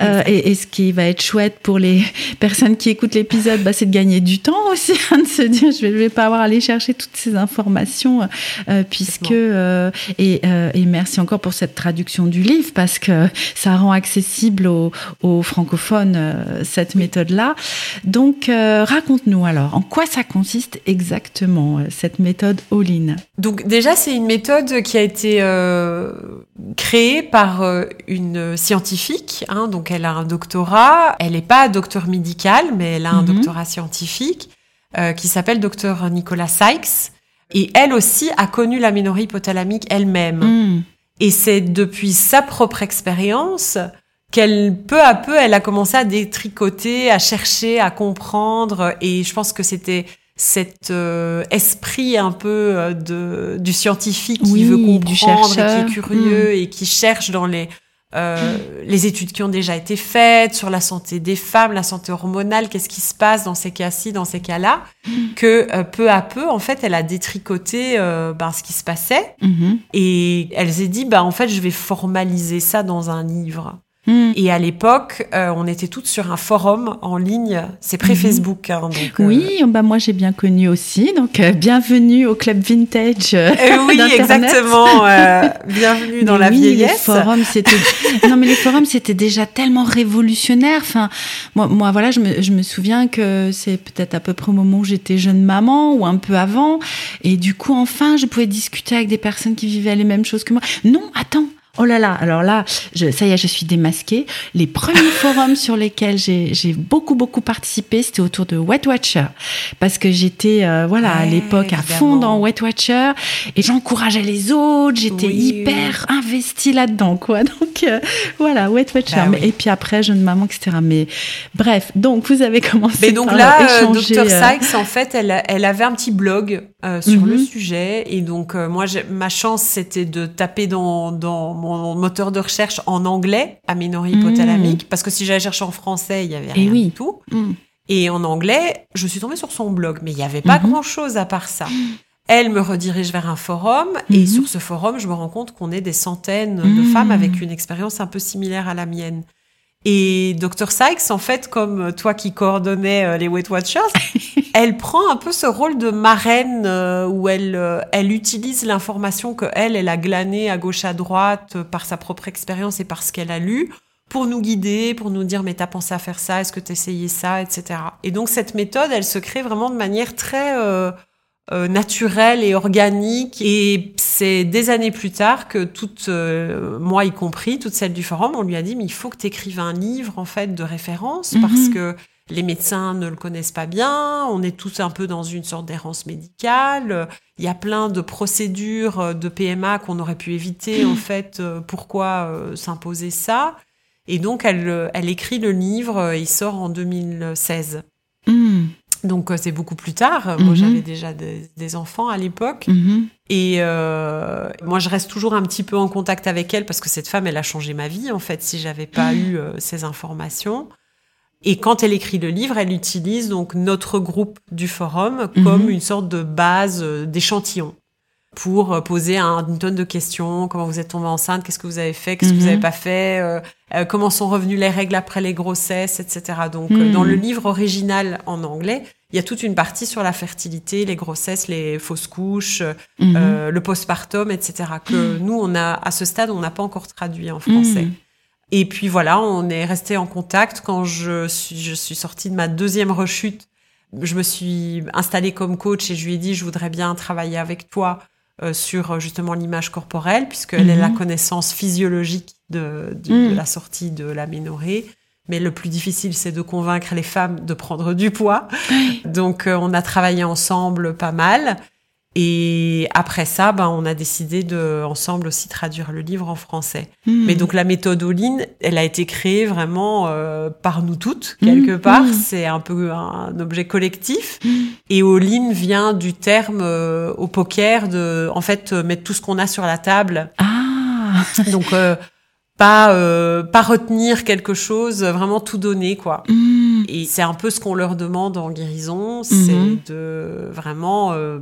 Euh, et, et, ce qui va être chouette pour les [LAUGHS] personnes qui écoutent l'épisode, bah, c'est de gagner du temps [LAUGHS] aussi, hein, de se dire je vais, vais pas avoir à aller chercher toutes ces informations, euh, puisque euh, et, et, merci encore pour cette traduction du livre parce que ça rend accessible aux, aux francophones cette méthode-là. Donc, raconte-nous alors, en quoi ça consiste exactement cette méthode All-in Donc déjà, c'est une méthode qui a été euh, créée par euh, une scientifique. Hein, donc elle a un doctorat. Elle n'est pas docteur médical, mais elle a un mm -hmm. doctorat scientifique euh, qui s'appelle docteur Nicolas Sykes. Et elle aussi a connu l'aménorrhée hypothalamique elle-même. Mm. Et c'est depuis sa propre expérience qu'elle peu à peu elle a commencé à détricoter, à chercher, à comprendre. Et je pense que c'était cet euh, esprit un peu euh, de du scientifique qui oui, veut comprendre et qui est curieux mmh. et qui cherche dans les euh, les études qui ont déjà été faites sur la santé des femmes, la santé hormonale, qu'est-ce qui se passe dans ces cas-ci, dans ces cas-là, que euh, peu à peu, en fait, elle a détricoté euh, ben, ce qui se passait mmh. et elle s'est dit, bah en fait, je vais formaliser ça dans un livre. Mm. Et à l'époque, euh, on était toutes sur un forum en ligne. C'est pré-Facebook. Hein, donc, oui, bah moi j'ai bien connu aussi. Donc euh, bienvenue au club vintage. Euh, oui, exactement. [LAUGHS] bienvenue dans mais la oui, vieillesse. Les forums, c'était [LAUGHS] non mais les forums c'était déjà tellement révolutionnaire. Enfin, moi, moi voilà, je me, je me souviens que c'est peut-être à peu près au moment où j'étais jeune maman ou un peu avant. Et du coup, enfin, je pouvais discuter avec des personnes qui vivaient les mêmes choses que moi. Non, attends. Oh là là, alors là, je, ça y est, je suis démasquée. Les premiers [LAUGHS] forums sur lesquels j'ai beaucoup, beaucoup participé, c'était autour de Wet Watcher. Parce que j'étais, euh, voilà, ouais, à l'époque à fond dans Wet Watcher et j'encourageais les autres, j'étais oui, hyper oui. investie là-dedans, quoi. [LAUGHS] Donc, euh, voilà, Wet Watcher. Bah, oui. Et puis après, jeune maman, etc. Mais bref, donc vous avez commencé Mais donc par là, échanger, Dr. Sykes, en fait, elle, elle avait un petit blog euh, sur mm -hmm. le sujet. Et donc, euh, moi, ma chance, c'était de taper dans, dans mon mon moteur de recherche en anglais, aménorrhée hypothalamique, mmh. parce que si j'allais chercher en français, il y avait rien Et oui. du tout. Mmh. Et en anglais, je suis tombée sur son blog, mais il n'y avait pas mmh. grand-chose à part ça. Elle me redirige vers un forum, et sur ce forum, je me rends compte qu'on est des centaines de femmes avec une expérience un peu similaire à la mienne. Et Dr Sykes, en fait, comme toi qui coordonnais euh, les Weight Watchers, [LAUGHS] elle prend un peu ce rôle de marraine euh, où elle, euh, elle utilise l'information que elle, elle a glanée à gauche à droite euh, par sa propre expérience et par ce qu'elle a lu pour nous guider, pour nous dire mais t'as pensé à faire ça, est-ce que t'as essayé ça, etc. Et donc cette méthode, elle se crée vraiment de manière très euh, euh, naturelle et organique. Et c'est des années plus tard que toutes, euh, moi y compris, toutes celles du forum, on lui a dit mais il faut que tu écrives un livre en fait de référence Mhm. parce que les médecins ne le connaissent pas bien, on est tous un peu dans une sorte d'errance médicale, il y a plein de procédures de PMA qu'on aurait pu éviter en fait, euh, pourquoi euh, s'imposer ça? Et donc elle, elle écrit le livre, il sort en 2016. Mmh. Donc euh, c'est beaucoup plus tard. Mhm. Moi j'avais déjà des, des enfants à l'époque. Mmh. Et euh, moi, je reste toujours un petit peu en contact avec elle parce que cette femme, elle a changé ma vie, en fait, si j'avais pas eu euh, ces informations. Et quand elle écrit le livre, elle utilise donc notre groupe du forum comme Mhm. une sorte de base euh, d'échantillon pour euh, poser un- une tonne de questions. Comment vous êtes tombée enceinte? Qu'est-ce que vous avez fait? Qu'est-ce que vous Mhm. avez pas fait? Euh, euh, Comment sont revenues les règles après les grossesses, etc. Donc, euh, Mhm. dans le livre original en anglais, il y a toute une partie sur la fertilité, les grossesses, les fausses couches, Mhm. euh, le postpartum, etc. Que nous, on a à ce stade, on n'a pas encore traduit en français. Mhm. Et puis voilà, on est resté en contact. Quand je suis, je suis sortie de ma deuxième rechute, je me suis installée comme coach et je lui ai dit, je voudrais bien travailler avec toi euh, sur euh, justement l'image corporelle, puisqu'elle Mhm. a la connaissance physiologique de, de, Mhm. de la sortie de l'aménorrhée. Mais le plus difficile, c'est de convaincre les femmes de prendre du poids. Donc, euh, on a travaillé ensemble pas mal. Et après ça, ben, on a décidé de ensemble aussi traduire le livre en français. Mhm. Mais donc la méthode All-in, elle a été créée vraiment euh, par nous toutes quelque Mhm. part. Mhm. C'est un peu un objet collectif. Et All-in vient du terme euh, au poker de, en fait, euh, mettre tout ce qu'on a sur la table. Ah Donc euh, pas euh, pas retenir quelque chose, vraiment tout donner quoi. Mmh. Et c'est un peu ce qu'on leur demande en guérison, c'est de vraiment euh,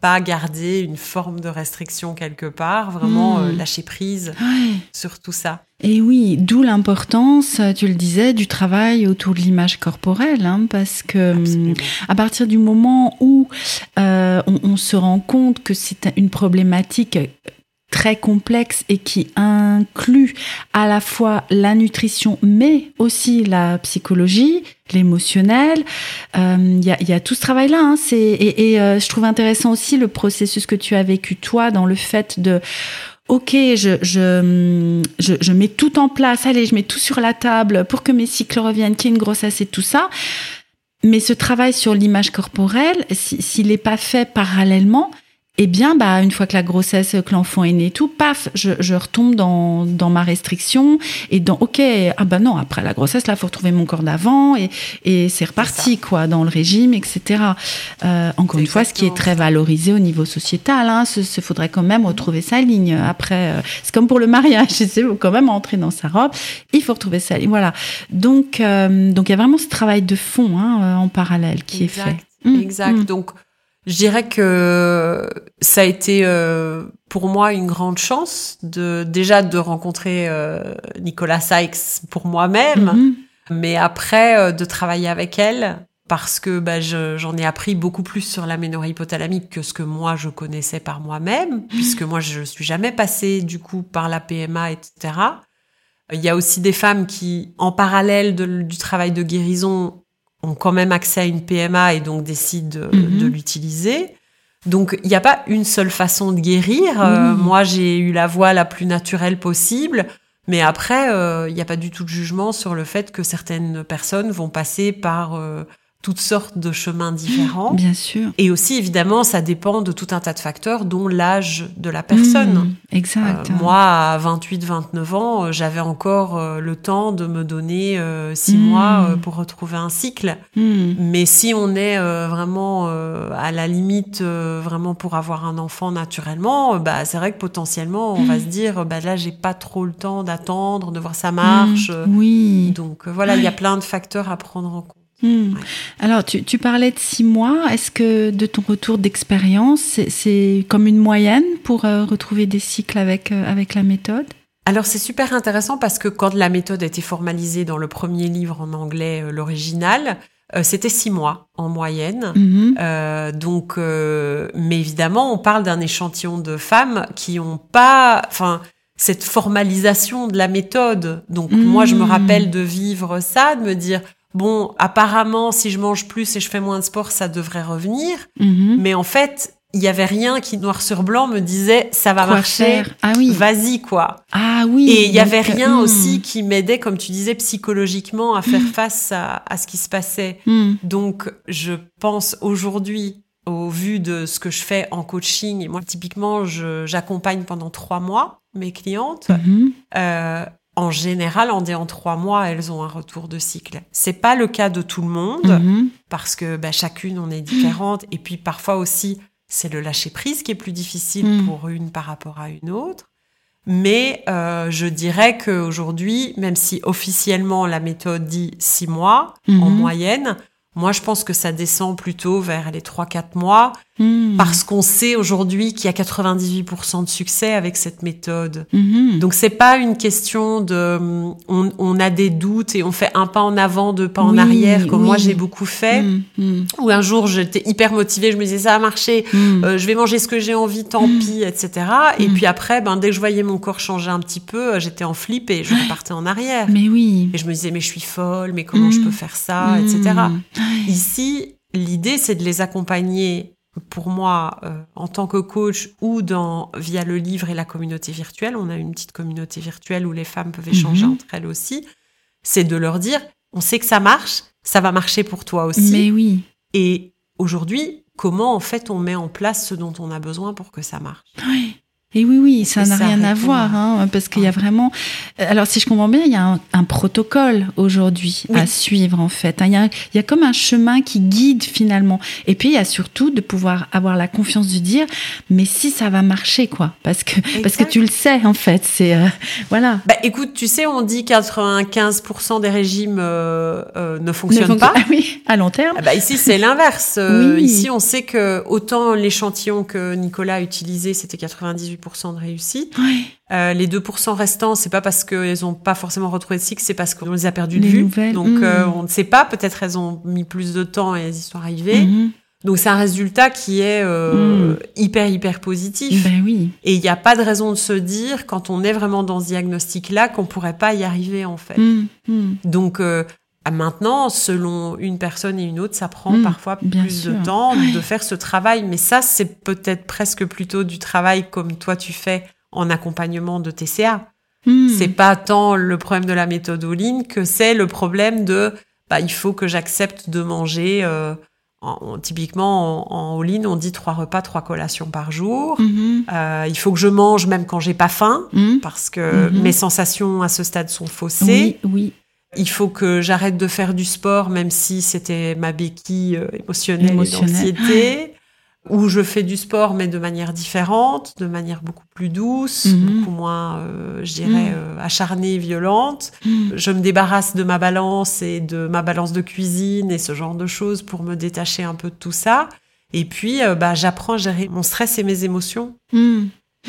pas garder une forme de restriction quelque part, vraiment Hmm. euh, lâcher prise Ouais. sur tout ça. Et oui, d'où l'importance, tu le disais, du travail autour de l'image corporelle, hein, parce que hum, Absolument. à partir du moment où euh, on, on se rend compte que c'est une problématique très complexe et qui inclut à la fois la nutrition, mais aussi la psychologie, l'émotionnel. Euh, Il y, a, y a tout ce travail-là. Hein, et et euh, je trouve intéressant aussi le processus que tu as vécu toi dans le fait de Ok, je, je, je, je mets tout en place, allez, je mets tout sur la table pour que mes cycles reviennent, qu'il y ait une grossesse et tout ça. Mais ce travail sur l'image corporelle, si- s'il n'est pas fait parallèlement, eh bien, bah, une fois que la grossesse, que l'enfant est né et tout, paf, je, je retombe dans, dans ma restriction et dans, ok, ah bah non, après la grossesse, là, faut retrouver mon corps d'avant et, et c'est reparti, quoi, dans le régime, etc. Euh, encore une fois, ce qui est très valorisé au niveau sociétal, hein, ce, ce faudrait quand même retrouver sa ligne. Après, euh, c'est comme pour le mariage, [LAUGHS] il faut quand même entrer dans sa robe, il faut retrouver sa ligne. Voilà. Donc, euh, donc il y a vraiment ce travail de fond hein, en parallèle qui exact, est fait. Exact. mm. Donc, je dirais que ça a été euh, pour moi une grande chance de déjà de rencontrer euh, Nicolas Sykes pour moi-même, Mhm. mais après euh, de travailler avec elle parce que bah, je- j'en ai appris beaucoup plus sur l'aménorrhée hypothalamique que ce que moi je connaissais par moi-même, puisque moi je suis jamais passée du coup par la PMA, etc. Il y a aussi des femmes qui, en parallèle de- du travail de guérison, ont quand même accès à une PMA et donc décident de, Mhm. de l'utiliser. Donc, il n'y a pas une seule façon de guérir. Euh, moi, j'ai eu la voie la plus naturelle possible. Mais après, euh, il n'y a pas du tout de jugement sur le fait que certaines personnes vont passer par euh, toutes sortes de chemins différents. Bien sûr. Et aussi, évidemment, ça dépend de tout un tas de facteurs, dont l'âge de la personne. Mm, exact. Euh, moi, à 28-29 ans, euh, j'avais encore euh, le temps de me donner 6 Mm. mois euh, pour retrouver un cycle. Mm. Mais si on est euh, vraiment euh, à la limite, euh, vraiment pour avoir un enfant naturellement, euh, bah c'est vrai que potentiellement, on va se dire, bah là, j'ai pas trop le temps d'attendre, de voir ça marche. Oui. Donc euh, voilà, il y a plein de facteurs à prendre en compte. Hmm. Alors, tu, tu parlais de six mois. Est-ce que de ton retour d'expérience, c'est- comme une moyenne pour euh, retrouver des cycles avec, euh, avec la méthode? Alors c'est super intéressant parce que quand la méthode a été formalisée dans le premier livre en anglais, euh, l'original, euh, c'était six mois en moyenne. Mhm. Donc, euh, mais évidemment, on parle d'un échantillon de femmes qui ont pas, enfin, cette formalisation de la méthode. Donc, moi, je me rappelle de vivre ça, de me dire, bon, apparemment, si je mange plus et je fais moins de sport, ça devrait revenir. Mhm. Mais en fait, il y avait rien qui noir sur blanc me disait, ça va Quoi marcher. Ah oui. Vas-y, quoi. Ah oui. Et il y avait donc, rien hmm. aussi qui m'aidait, comme tu disais, psychologiquement à faire face à, à ce qui se passait. Hmm. Donc, je pense aujourd'hui, au vu de ce que je fais en coaching, et moi, typiquement, j'accompagne pendant trois mois mes clientes. Mhm. Euh, en général, en, en trois mois, elles ont un retour de cycle. C'est pas le cas de tout le monde, Mhm. parce que bah, chacune, on est différente. Et puis, parfois aussi, c'est le lâcher prise qui est plus difficile Mm. pour une par rapport à une autre. Mais euh, je dirais qu'aujourd'hui, même si officiellement la méthode dit six mois en Mhm. moyenne, moi je pense que ça descend plutôt vers les 3-4 mois Hmm. parce qu'on sait aujourd'hui qu'il y a 98% de succès avec cette méthode. Mhm. Donc c'est pas une question de on, on a des doutes et on fait un pas en avant, deux pas en arrière comme moi j'ai beaucoup fait. Hmm. Ou un jour j'étais hyper motivée, je me disais ça a marché, Hmm. euh, je vais manger ce que j'ai envie, tant pis, etc. Et puis après, ben, dès que je voyais mon corps changer un petit peu, euh, j'étais en flip et je repartais en arrière. Mais oui. Et je me disais, mais je suis folle, mais comment je peux faire ça, etc. Ici, l'idée, c'est de les accompagner, pour moi, euh, en tant que coach ou dans, via le livre et la communauté virtuelle. On a une petite communauté virtuelle où les femmes peuvent échanger Mhm. entre elles aussi. C'est de leur dire, on sait que ça marche, ça va marcher pour toi aussi. Mais oui. Et aujourd'hui, comment en fait on met en place ce dont on a besoin pour que ça marche? Oui. Et oui, oui, ça n'a rien à voir, hein, parce qu'il y a vraiment. Alors, si je comprends bien, il y a un, protocole aujourd'hui à suivre, en fait. Il y, a, il y, a, comme un chemin qui guide finalement. Et puis, il y a surtout de pouvoir avoir la confiance de dire, mais si ça va marcher, quoi, parce que parce que tu le sais, en fait. C'est euh, [LAUGHS] voilà. Bah, écoute, tu sais, on dit 95% des régimes euh, euh, ne fonctionnent pas. Ah [LAUGHS] oui, à long terme. Ah bah, ici, c'est l'inverse. Ici, on sait que autant l'échantillon que Nicolas a utilisé, c'était 98 de réussite. Euh, les 2% restants, c'est pas parce qu'elles ont pas forcément retrouvé de cycle, c'est parce qu'on les a perdus de vue. Donc mmh. euh, on ne sait pas, peut-être elles ont mis plus de temps et elles y sont arrivées. Mmh. Donc c'est un résultat qui est euh, mmh. hyper hyper positif. Ben oui. Et il n'y a pas de raison de se dire quand on est vraiment dans ce diagnostic là qu'on pourrait pas y arriver en fait. Donc Maintenant, selon une personne et une autre, ça prend hmm, parfois plus de temps de faire ce travail. Mais ça, c'est peut-être presque plutôt du travail comme toi tu fais en accompagnement de TCA. Hmm. C'est pas tant le problème de la méthode all que c'est le problème de bah, il faut que j'accepte de manger. Euh, en, typiquement en, en all on dit trois repas, trois collations par jour. Mm-hmm. Euh, il faut que je mange même quand j'ai pas faim, mm. parce que mm-hmm. mes sensations à ce stade sont faussées. Oui, oui. Il faut que j'arrête de faire du sport, même si c'était ma béquille euh, émotionnelle, et d'anxiété. Ou je fais du sport, mais de manière différente, de manière beaucoup plus douce, mhm. beaucoup moins, euh, je dirais, mhm. euh, acharnée, violente. Mhm. Je me débarrasse de ma balance et de ma balance de cuisine et ce genre de choses pour me détacher un peu de tout ça. Et puis, bah, j'apprends à gérer mon stress et mes émotions. Mm.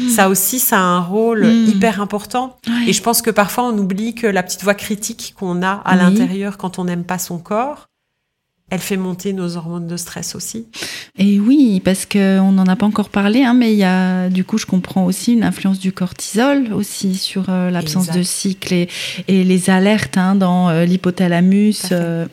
Ça aussi, ça a un rôle mm. hyper important. Et je pense que parfois, on oublie que la petite voix critique qu'on a à l'intérieur quand on n'aime pas son corps, elle fait monter nos hormones de stress aussi. Et oui, parce qu'on n'en a pas encore parlé, hein, mais il y a, du coup, je comprends aussi une influence du cortisol aussi sur euh, l'absence de cycle et, les alertes hein, dans euh, l'hypothalamus. Euh.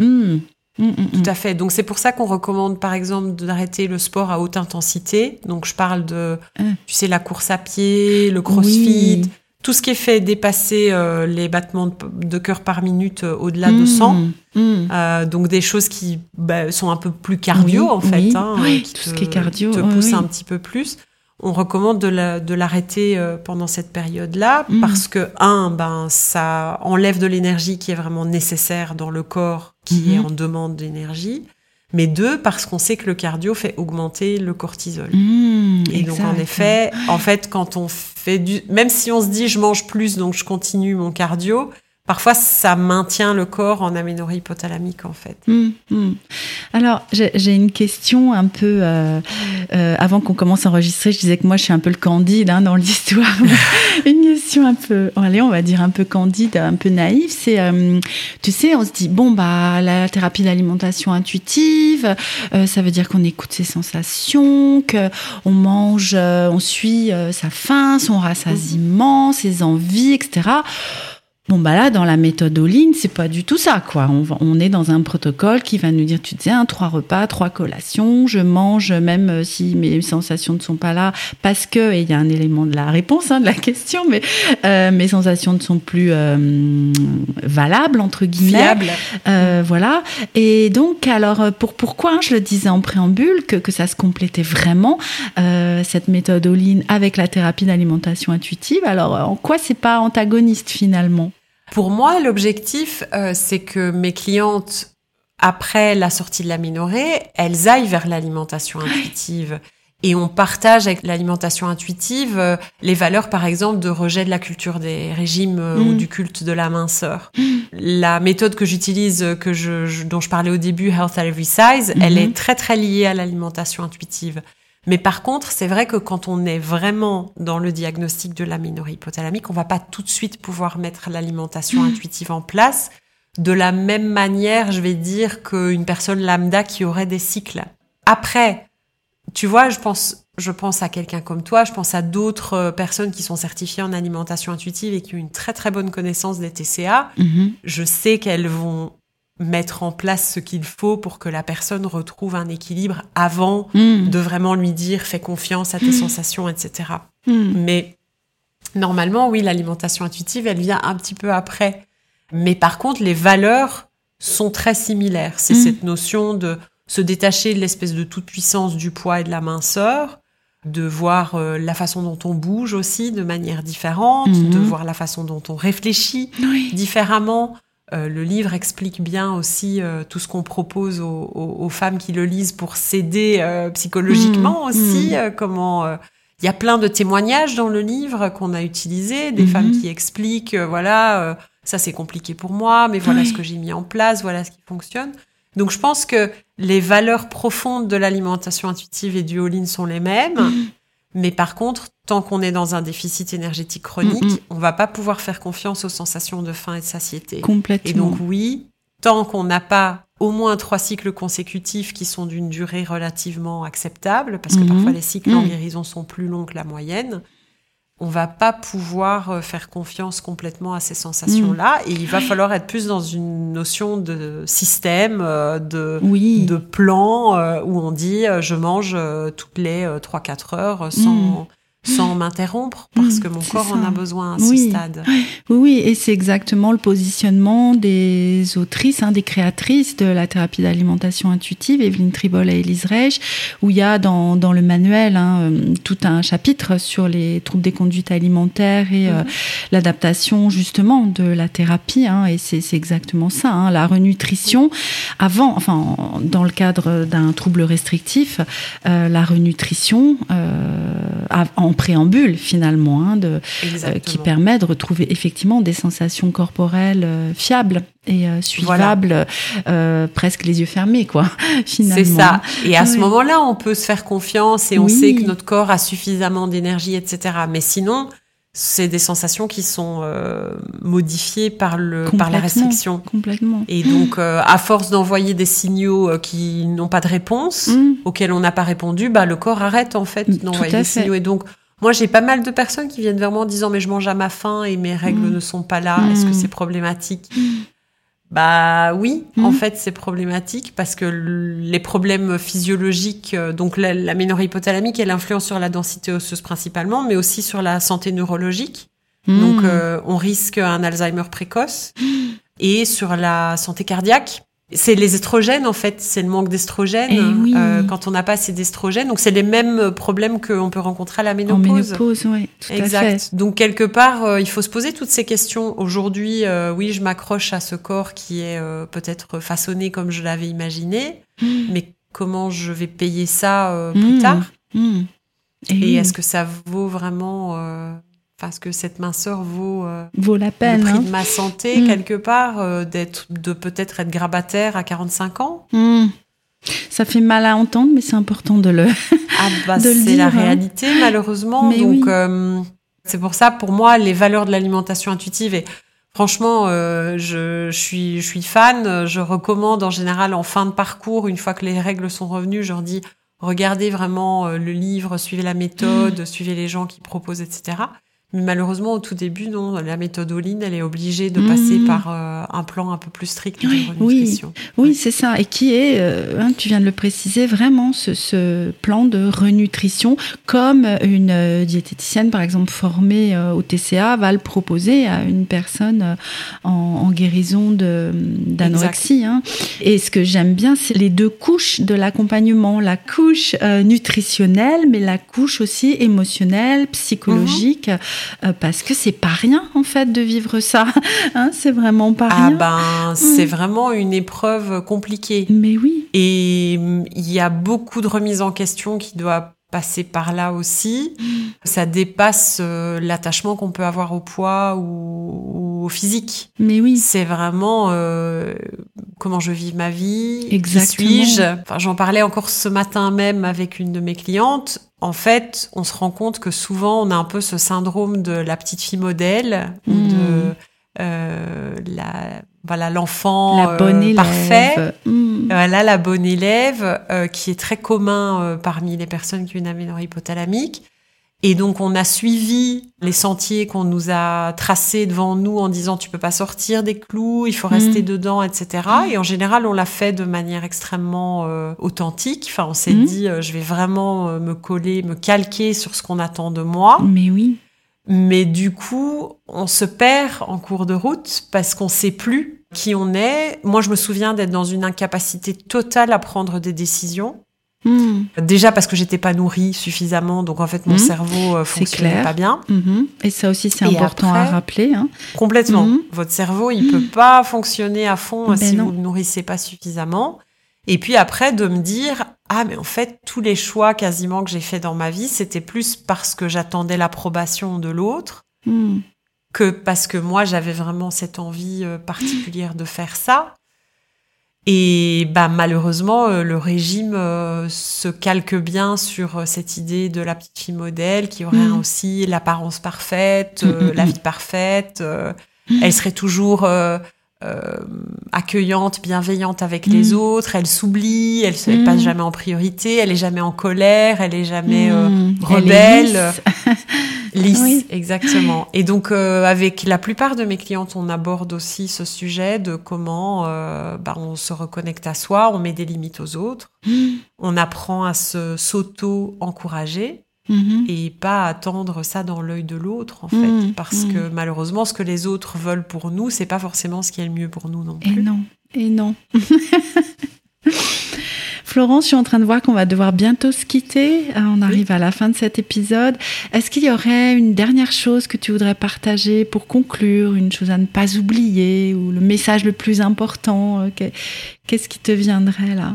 Mm, mm, mm. Tout à fait. Donc c'est pour ça qu'on recommande par exemple d'arrêter le sport à haute intensité. Donc je parle de, ah. tu sais, la course à pied, le crossfit, tout ce qui est fait dépasser euh, les battements de, cœur par minute euh, au-delà de 100. Euh, donc des choses qui bah, sont un peu plus cardio en fait, hein, qui tout te, ce qui est cardio, te pousse un petit peu plus on recommande de l'arrêter euh, pendant cette période-là mm. parce que un, ben ça enlève de l'énergie qui est vraiment nécessaire dans le corps qui est mm-hmm. en demande d'énergie. Mais deux, parce qu'on sait que le cardio fait augmenter le cortisol. Mm, et donc en effet, en fait, quand on fait du, même si on se dit je mange plus donc je continue mon cardio, parfois ça maintient le corps en aménorrhée hypothalamique en fait. Hum, hum. Alors j'ai une question un peu euh, euh, avant qu'on commence à enregistrer, je disais que moi je suis un peu le candide hein, dans l'histoire. [LAUGHS] une question un peu, allez on va dire un peu candide, un peu naïve, c'est euh, tu sais on se dit bon bah la thérapie d'alimentation intuitive, ça veut dire qu'on écoute ses sensations, que on mange, on suit sa faim, son rassasiement, ses envies, etc. Bon, bah là, dans la méthode all c'est pas du tout ça, quoi. On, on, est dans un protocole qui va nous dire, tu sais, un trois repas, trois collations, je mange même euh, si mes sensations ne sont pas là, parce que, et il y a un élément de la réponse, hein, de la question, mais euh, mes sensations ne sont plus euh, valables, entre guillemets. Fiables. Euh, voilà. Et donc, alors, pour pourquoi, hein, je le disais en préambule, que, que ça se complétait vraiment, euh, cette méthode all avec la thérapie d'alimentation intuitive? Alors, en quoi c'est pas antagoniste finalement? Pour moi, l'objectif, euh, c'est que mes clientes, après la sortie de la minorée, elles aillent vers l'alimentation intuitive. Et on partage avec l'alimentation intuitive euh, les valeurs, par exemple, de rejet de la culture des régimes euh, ou mm. du culte de la minceur. Mm. La méthode que j'utilise, que je, dont je parlais au début, Health at Every Size, elle mm-hmm. est très très liée à l'alimentation intuitive. Mais par contre, c'est vrai que quand on est vraiment dans le diagnostic de l'aménorrhée hypothalamique, on va pas tout de suite pouvoir mettre l'alimentation mmh. intuitive en place de la même manière, je vais dire, qu'une personne lambda qui aurait des cycles. Après, tu vois, je pense, je pense à quelqu'un comme toi, je pense à d'autres euh, personnes qui sont certifiées en alimentation intuitive et qui ont une très très bonne connaissance des TCA. Mmh. Je sais qu'elles vont mettre en place ce qu'il faut pour que la personne retrouve un équilibre avant hmm. de vraiment lui dire fais confiance à tes hmm. sensations, etc. Hmm. Mais normalement, oui, l'alimentation intuitive, elle vient un petit peu après. Mais par contre, les valeurs sont très similaires. C'est cette notion de se détacher de l'espèce de toute puissance du poids et de la minceur, de voir euh, la façon dont on bouge aussi de manière différente, de voir la façon dont on réfléchit Oui. différemment. Euh, le livre explique bien aussi euh, tout ce qu'on propose aux, aux- aux femmes qui le lisent pour s'aider euh, psychologiquement Mhm. aussi. Mhm. euh, comment euh, il y a plein de témoignages dans le livre qu'on a utilisés, des Mhm. femmes qui expliquent, voilà, euh, ça c'est compliqué pour moi, mais voilà Oui. ce que j'ai mis en place, voilà ce qui fonctionne. Donc je pense que les valeurs profondes de l'alimentation intuitive et du all-in sont les mêmes. Mais par contre, tant qu'on est dans un déficit énergétique chronique, Mm, mm. on va pas pouvoir faire confiance aux sensations de faim et de satiété. Complètement. Et donc oui, tant qu'on n'a pas au moins trois cycles consécutifs qui sont d'une durée relativement acceptable, parce que parfois les cycles en Mhm. guérison sont plus longs que la moyenne, on va pas pouvoir euh, faire confiance complètement à ces sensations-là. Et il va falloir être plus dans une notion de système, euh, de, oui. de plan euh, où on dit je mange toutes les euh, 3-4 heures sans, sans m'interrompre parce que mon corps en a besoin à Oui. ce stade. Oui, oui, et c'est exactement le positionnement des autrices, hein, des créatrices de la thérapie d'alimentation intuitive, Evelyne Tribol et Elise Reich, où il y a dans, dans le manuel hein, euh, tout un chapitre sur les troubles des conduites alimentaires et euh, Mhm. l'adaptation justement de la thérapie. Hein, et c'est exactement ça, la renutrition. Avant, enfin, en- dans le cadre d'un trouble restrictif, euh, la renutrition euh, en préambule finalement, hein, de, euh, qui permet de retrouver effectivement des sensations corporelles euh, fiables et euh, suivables, euh, presque les yeux fermés, quoi, [LAUGHS] finalement. C'est ça. Et à ce moment-là, on peut se faire confiance et on Oui. sait que notre corps a suffisamment d'énergie, etc. Mais sinon, c'est des sensations qui sont euh, modifiées par, le, par la restriction. Complètement. Et donc, euh, à force d'envoyer des signaux euh, qui n'ont pas de réponse, Mmh. auxquels on n'a pas répondu, bah, le corps arrête en fait Tout d'envoyer des fait. signaux. Et donc, moi, j'ai pas mal de personnes qui viennent vers moi en disant mais je mange à ma faim et mes règles Mm. ne sont pas là. Mm. Est-ce que c'est problématique? Bah oui, Mm. en fait, c'est problématique parce que les problèmes physiologiques, euh, donc la, la ménorrhée hypothalamique, elle influence sur la densité osseuse principalement, mais aussi sur la santé neurologique. Mmh. Donc, euh, on risque un Alzheimer précoce [GASPS] et sur la santé cardiaque. C'est les estrogènes, en fait. C'est le manque d'estrogène. Eh oui. euh, quand on n'a pas assez d'estrogène. Donc, c'est les mêmes problèmes qu'on peut rencontrer à la en ménopause. ménopause, oui, tout à fait. Exact. Donc, quelque part, euh, il faut se poser toutes ces questions. Aujourd'hui, euh, oui, je m'accroche à ce corps qui est euh, peut-être façonné comme je l'avais imaginé. Mmh. Mais comment je vais payer ça euh, plus Mmh. tard? Mmh. Et oui, est-ce que ça vaut vraiment... est-ce que cette minceur vaut... euh, vaut la le peine prix hein. de ma santé Mm. quelque part euh, d'être de peut-être être grabataire à 45 ans Mmh. Ça fait mal à entendre, mais c'est important de le. ah bah [LAUGHS] De le c'est la dire, hein. réalité malheureusement Mais donc oui. euh, c'est pour ça pour moi les valeurs de l'alimentation intuitive et franchement euh, je, je suis je suis fan je recommande en général en fin de parcours une fois que les règles sont revenues je leur dis regardez vraiment euh, le livre suivez la méthode suivez les gens qui proposent etc mais malheureusement, au tout début, non, la méthode elle est obligée de Mhm. passer par euh, un plan un peu plus strict de Oui, renutrition. Oui, c'est ça. Et qui est, euh, hein, tu viens de le préciser, vraiment ce, ce plan de renutrition, comme une euh, diététicienne, par exemple, formée euh, au TCA, va le proposer à une personne en, en guérison d'anorexie. Hein. Et ce que j'aime bien, c'est les deux couches de l'accompagnement. La couche nutritionnelle, mais la couche aussi émotionnelle, psychologique, euh, parce que c'est pas rien, en fait, de vivre ça. [LAUGHS] Hein, c'est vraiment pas Ah rien. ben, c'est vraiment une épreuve compliquée. Mais oui. Et hum, il y a beaucoup de remises en question qui doivent passer par là aussi. Ça dépasse euh, l'attachement qu'on peut avoir au poids ou, ou au physique. Mais oui. C'est vraiment euh, comment je vis ma vie, qui Exactement. suis-je. Enfin, j'en parlais encore ce matin même avec une de mes clientes. En fait, on se rend compte que souvent on a un peu ce syndrome de la petite fille modèle ou Mm. de euh, la voilà l'enfant euh, parfait. Mm. Voilà la bonne élève euh, qui est très commun euh, parmi les personnes qui ont une aménorrhée hypothalamique. Et donc on a suivi les sentiers qu'on nous a tracés devant nous en disant tu peux pas sortir des clous, il faut rester Mm. dedans, etc. Et en général on l'a fait de manière extrêmement euh, authentique. Enfin on s'est Mm. dit euh, je vais vraiment euh, me coller, me calquer sur ce qu'on attend de moi. Mais oui. Mais du coup, on se perd en cours de route parce qu'on sait plus qui on est. Moi, je me souviens d'être dans une incapacité totale à prendre des décisions. Hmm. Déjà parce que j'étais pas nourrie suffisamment, donc en fait mon hmm. cerveau euh, fonctionnait pas bien. Mhm. Et ça aussi c'est important à rappeler. Hein. Complètement. Hmm. Votre cerveau il peut pas fonctionner à fond ben si vous le nourrissez pas suffisamment. Et puis après de me dire ah mais en fait tous les choix quasiment que j'ai fait dans ma vie c'était plus parce que j'attendais l'approbation de l'autre que parce que moi j'avais vraiment cette envie euh, particulière de faire ça. Et bah, malheureusement, euh, le régime euh, se calque bien sur cette idée de la petite fille modèle qui aurait mm. aussi l'apparence parfaite, mm, mm, la vie parfaite. Elle serait toujours accueillante, bienveillante avec les autres. Elle s'oublie, elle ne passe jamais en priorité, elle est jamais en colère, elle est jamais rebelle. Lisse, [LAUGHS] exactement. Et donc, euh, avec la plupart de mes clientes, on aborde aussi ce sujet de comment euh, bah, on se reconnecte à soi, on met des limites aux autres, mm. on apprend à se s'auto-encourager. Mm-hmm. Et pas attendre ça dans l'œil de l'autre, en fait. Mm. Parce que malheureusement, ce que les autres veulent pour nous, c'est pas forcément ce qui est le mieux pour nous non plus. Et non, et non. [LAUGHS] Florence, je suis en train de voir qu'on va devoir bientôt se quitter. Euh, on arrive à la fin de cet épisode. Est-ce qu'il y aurait une dernière chose que tu voudrais partager pour conclure, une chose à ne pas oublier ou le message le plus important euh, Qu'est-ce qui te viendrait là?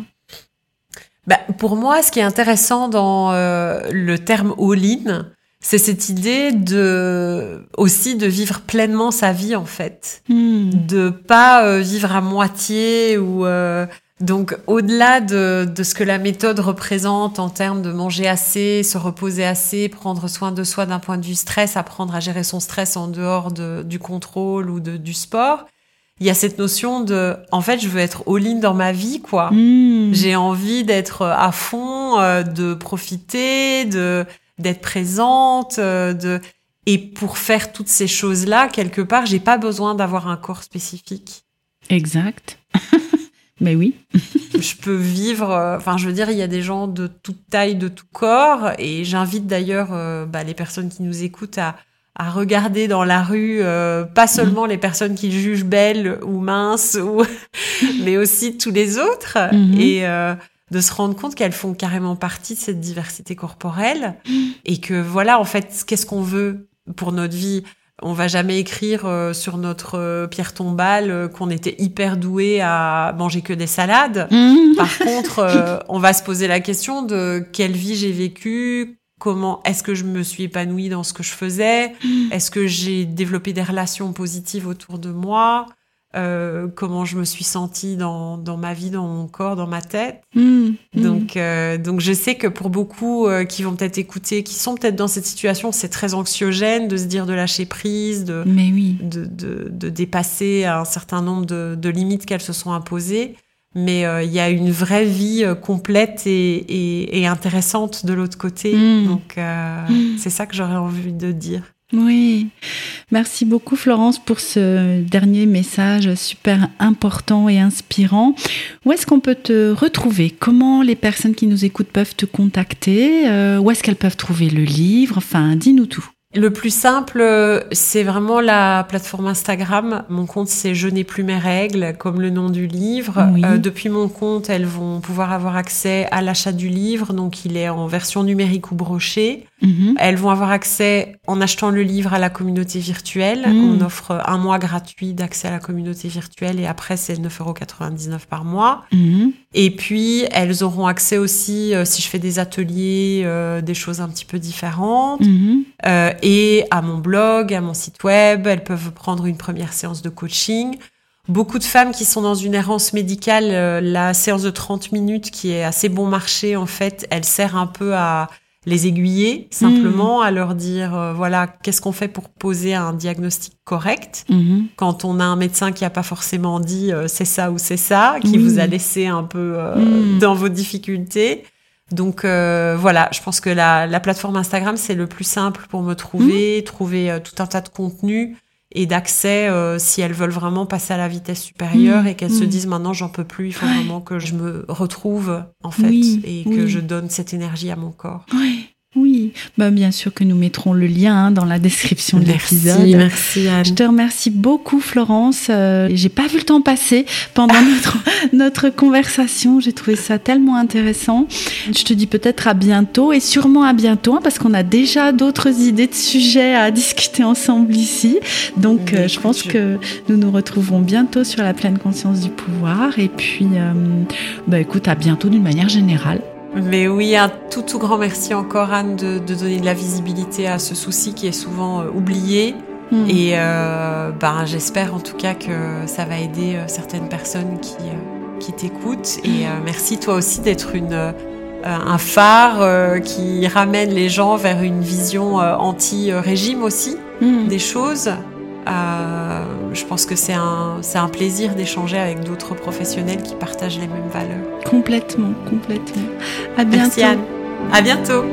Bah, Pour moi, ce qui est intéressant dans euh, le terme all-in, c'est cette idée de aussi de vivre pleinement sa vie en fait, hmm. de pas vivre à moitié ou donc, au-delà de, ce que la méthode représente en termes de manger assez, se reposer assez, prendre soin de soi d'un point de vue stress, apprendre à gérer son stress en dehors du contrôle ou du sport, il y a cette notion de, en fait, je veux être all-in dans ma vie, quoi. Hmm. J'ai envie d'être à fond, euh, de profiter, de d'être présente, euh, de et pour faire toutes ces choses-là, quelque part, j'ai pas besoin d'avoir un corps spécifique. Exact. [LAUGHS] Mais oui. [LAUGHS] je peux vivre. Euh, enfin, je veux dire, il y a des gens de toute taille, de tout corps, et j'invite d'ailleurs euh, bah, les personnes qui nous écoutent à, à regarder dans la rue, euh, pas seulement les personnes qu'ils jugent belles ou minces, ou [LAUGHS] mais aussi tous les autres, mhm. et de se rendre compte qu'elles font carrément partie de cette diversité corporelle, et que voilà, en fait, qu'est-ce qu'on veut pour notre vie? On va jamais écrire euh, sur notre euh, pierre tombale euh, qu'on était hyper doué à manger que des salades. Mmh. Par contre, on va se poser la question de quelle vie j'ai vécue, comment est-ce que je me suis épanouie dans ce que je faisais, mmh. est-ce que j'ai développé des relations positives autour de moi, euh, comment je me suis sentie dans, dans ma vie, dans mon corps, dans ma tête? Mmh, mmh. donc, euh, donc je sais que pour beaucoup euh, qui vont peut-être écouter, qui sont peut-être dans cette situation, c'est très anxiogène de se dire de lâcher prise, de, Mais oui. de, de, de, dépasser un certain nombre de, de limites qu'elles se sont imposées. Mais il y a une vraie vie complète et, et, et, intéressante de l'autre côté. Mmh. Donc c'est ça que j'aurais envie de dire. Oui, merci beaucoup Florence pour ce dernier message super important et inspirant. Où est-ce qu'on peut te retrouver? Comment les personnes qui nous écoutent peuvent te contacter? Euh, Où est-ce qu'elles peuvent trouver le livre? Enfin, dis-nous tout. Le plus simple, c'est vraiment la plateforme Instagram. Mon compte, c'est Je n'ai plus mes règles, comme le nom du livre. Euh, depuis mon compte, elles vont pouvoir avoir accès à l'achat du livre. Donc, il est en version numérique ou brochée. Mhm. Elles vont avoir accès, en achetant le livre, à la communauté virtuelle. Mhm. On offre un mois gratuit d'accès à la communauté virtuelle et après, c'est 9,99€ par mois. Mhm. Et puis, elles auront accès aussi, euh, si je fais des ateliers, euh, des choses un petit peu différentes. Euh, et à mon blog, à mon site web, elles peuvent prendre une première séance de coaching. Beaucoup de femmes qui sont dans une errance médicale, la séance de 30 minutes qui est assez bon marché, en fait, elle sert un peu à les aiguiller simplement, mm. à leur dire euh, voilà qu'est-ce qu'on fait pour poser un diagnostic correct mm-hmm. quand on a un médecin qui a pas forcément dit euh, c'est ça ou c'est ça, qui vous a laissé un peu euh, mm. dans vos difficultés. Donc voilà, je pense que la, la plateforme Instagram c'est le plus simple pour me trouver, mm. trouver tout un tas de contenus et d'accès euh, si elles veulent vraiment passer à la vitesse supérieure mmh, et qu'elles se mmh. disent maintenant j'en peux plus, il faut vraiment que je me retrouve en fait et que je donne cette énergie à mon corps. Oui, bah, bien sûr que nous mettrons le lien hein, dans la description de l'épisode. Merci, merci Anne. Je te remercie beaucoup Florence. Euh, J'ai pas vu le temps passer pendant notre, [LAUGHS] notre conversation. J'ai trouvé ça tellement intéressant. Je te dis peut-être à bientôt et sûrement à bientôt hein, parce qu'on a déjà d'autres idées de sujets à discuter ensemble ici. Donc euh, je pense que nous nous retrouverons bientôt sur la pleine conscience du pouvoir. Et puis, euh, bah, écoute, à bientôt d'une manière générale. Mais oui, un tout tout grand merci encore Anne de, de donner de la visibilité à ce souci qui est souvent euh, oublié. Hmm. Et euh, ben, j'espère en tout cas que ça va aider euh, certaines personnes qui, qui t'écoutent. Et euh, merci toi aussi d'être une un phare euh, qui ramène les gens vers une vision anti-régime aussi Hmm. des choses. Euh, je pense que c'est un, plaisir d'échanger avec d'autres professionnels qui partagent les mêmes valeurs. Complètement, complètement. À bientôt. Merci Anne. À bientôt.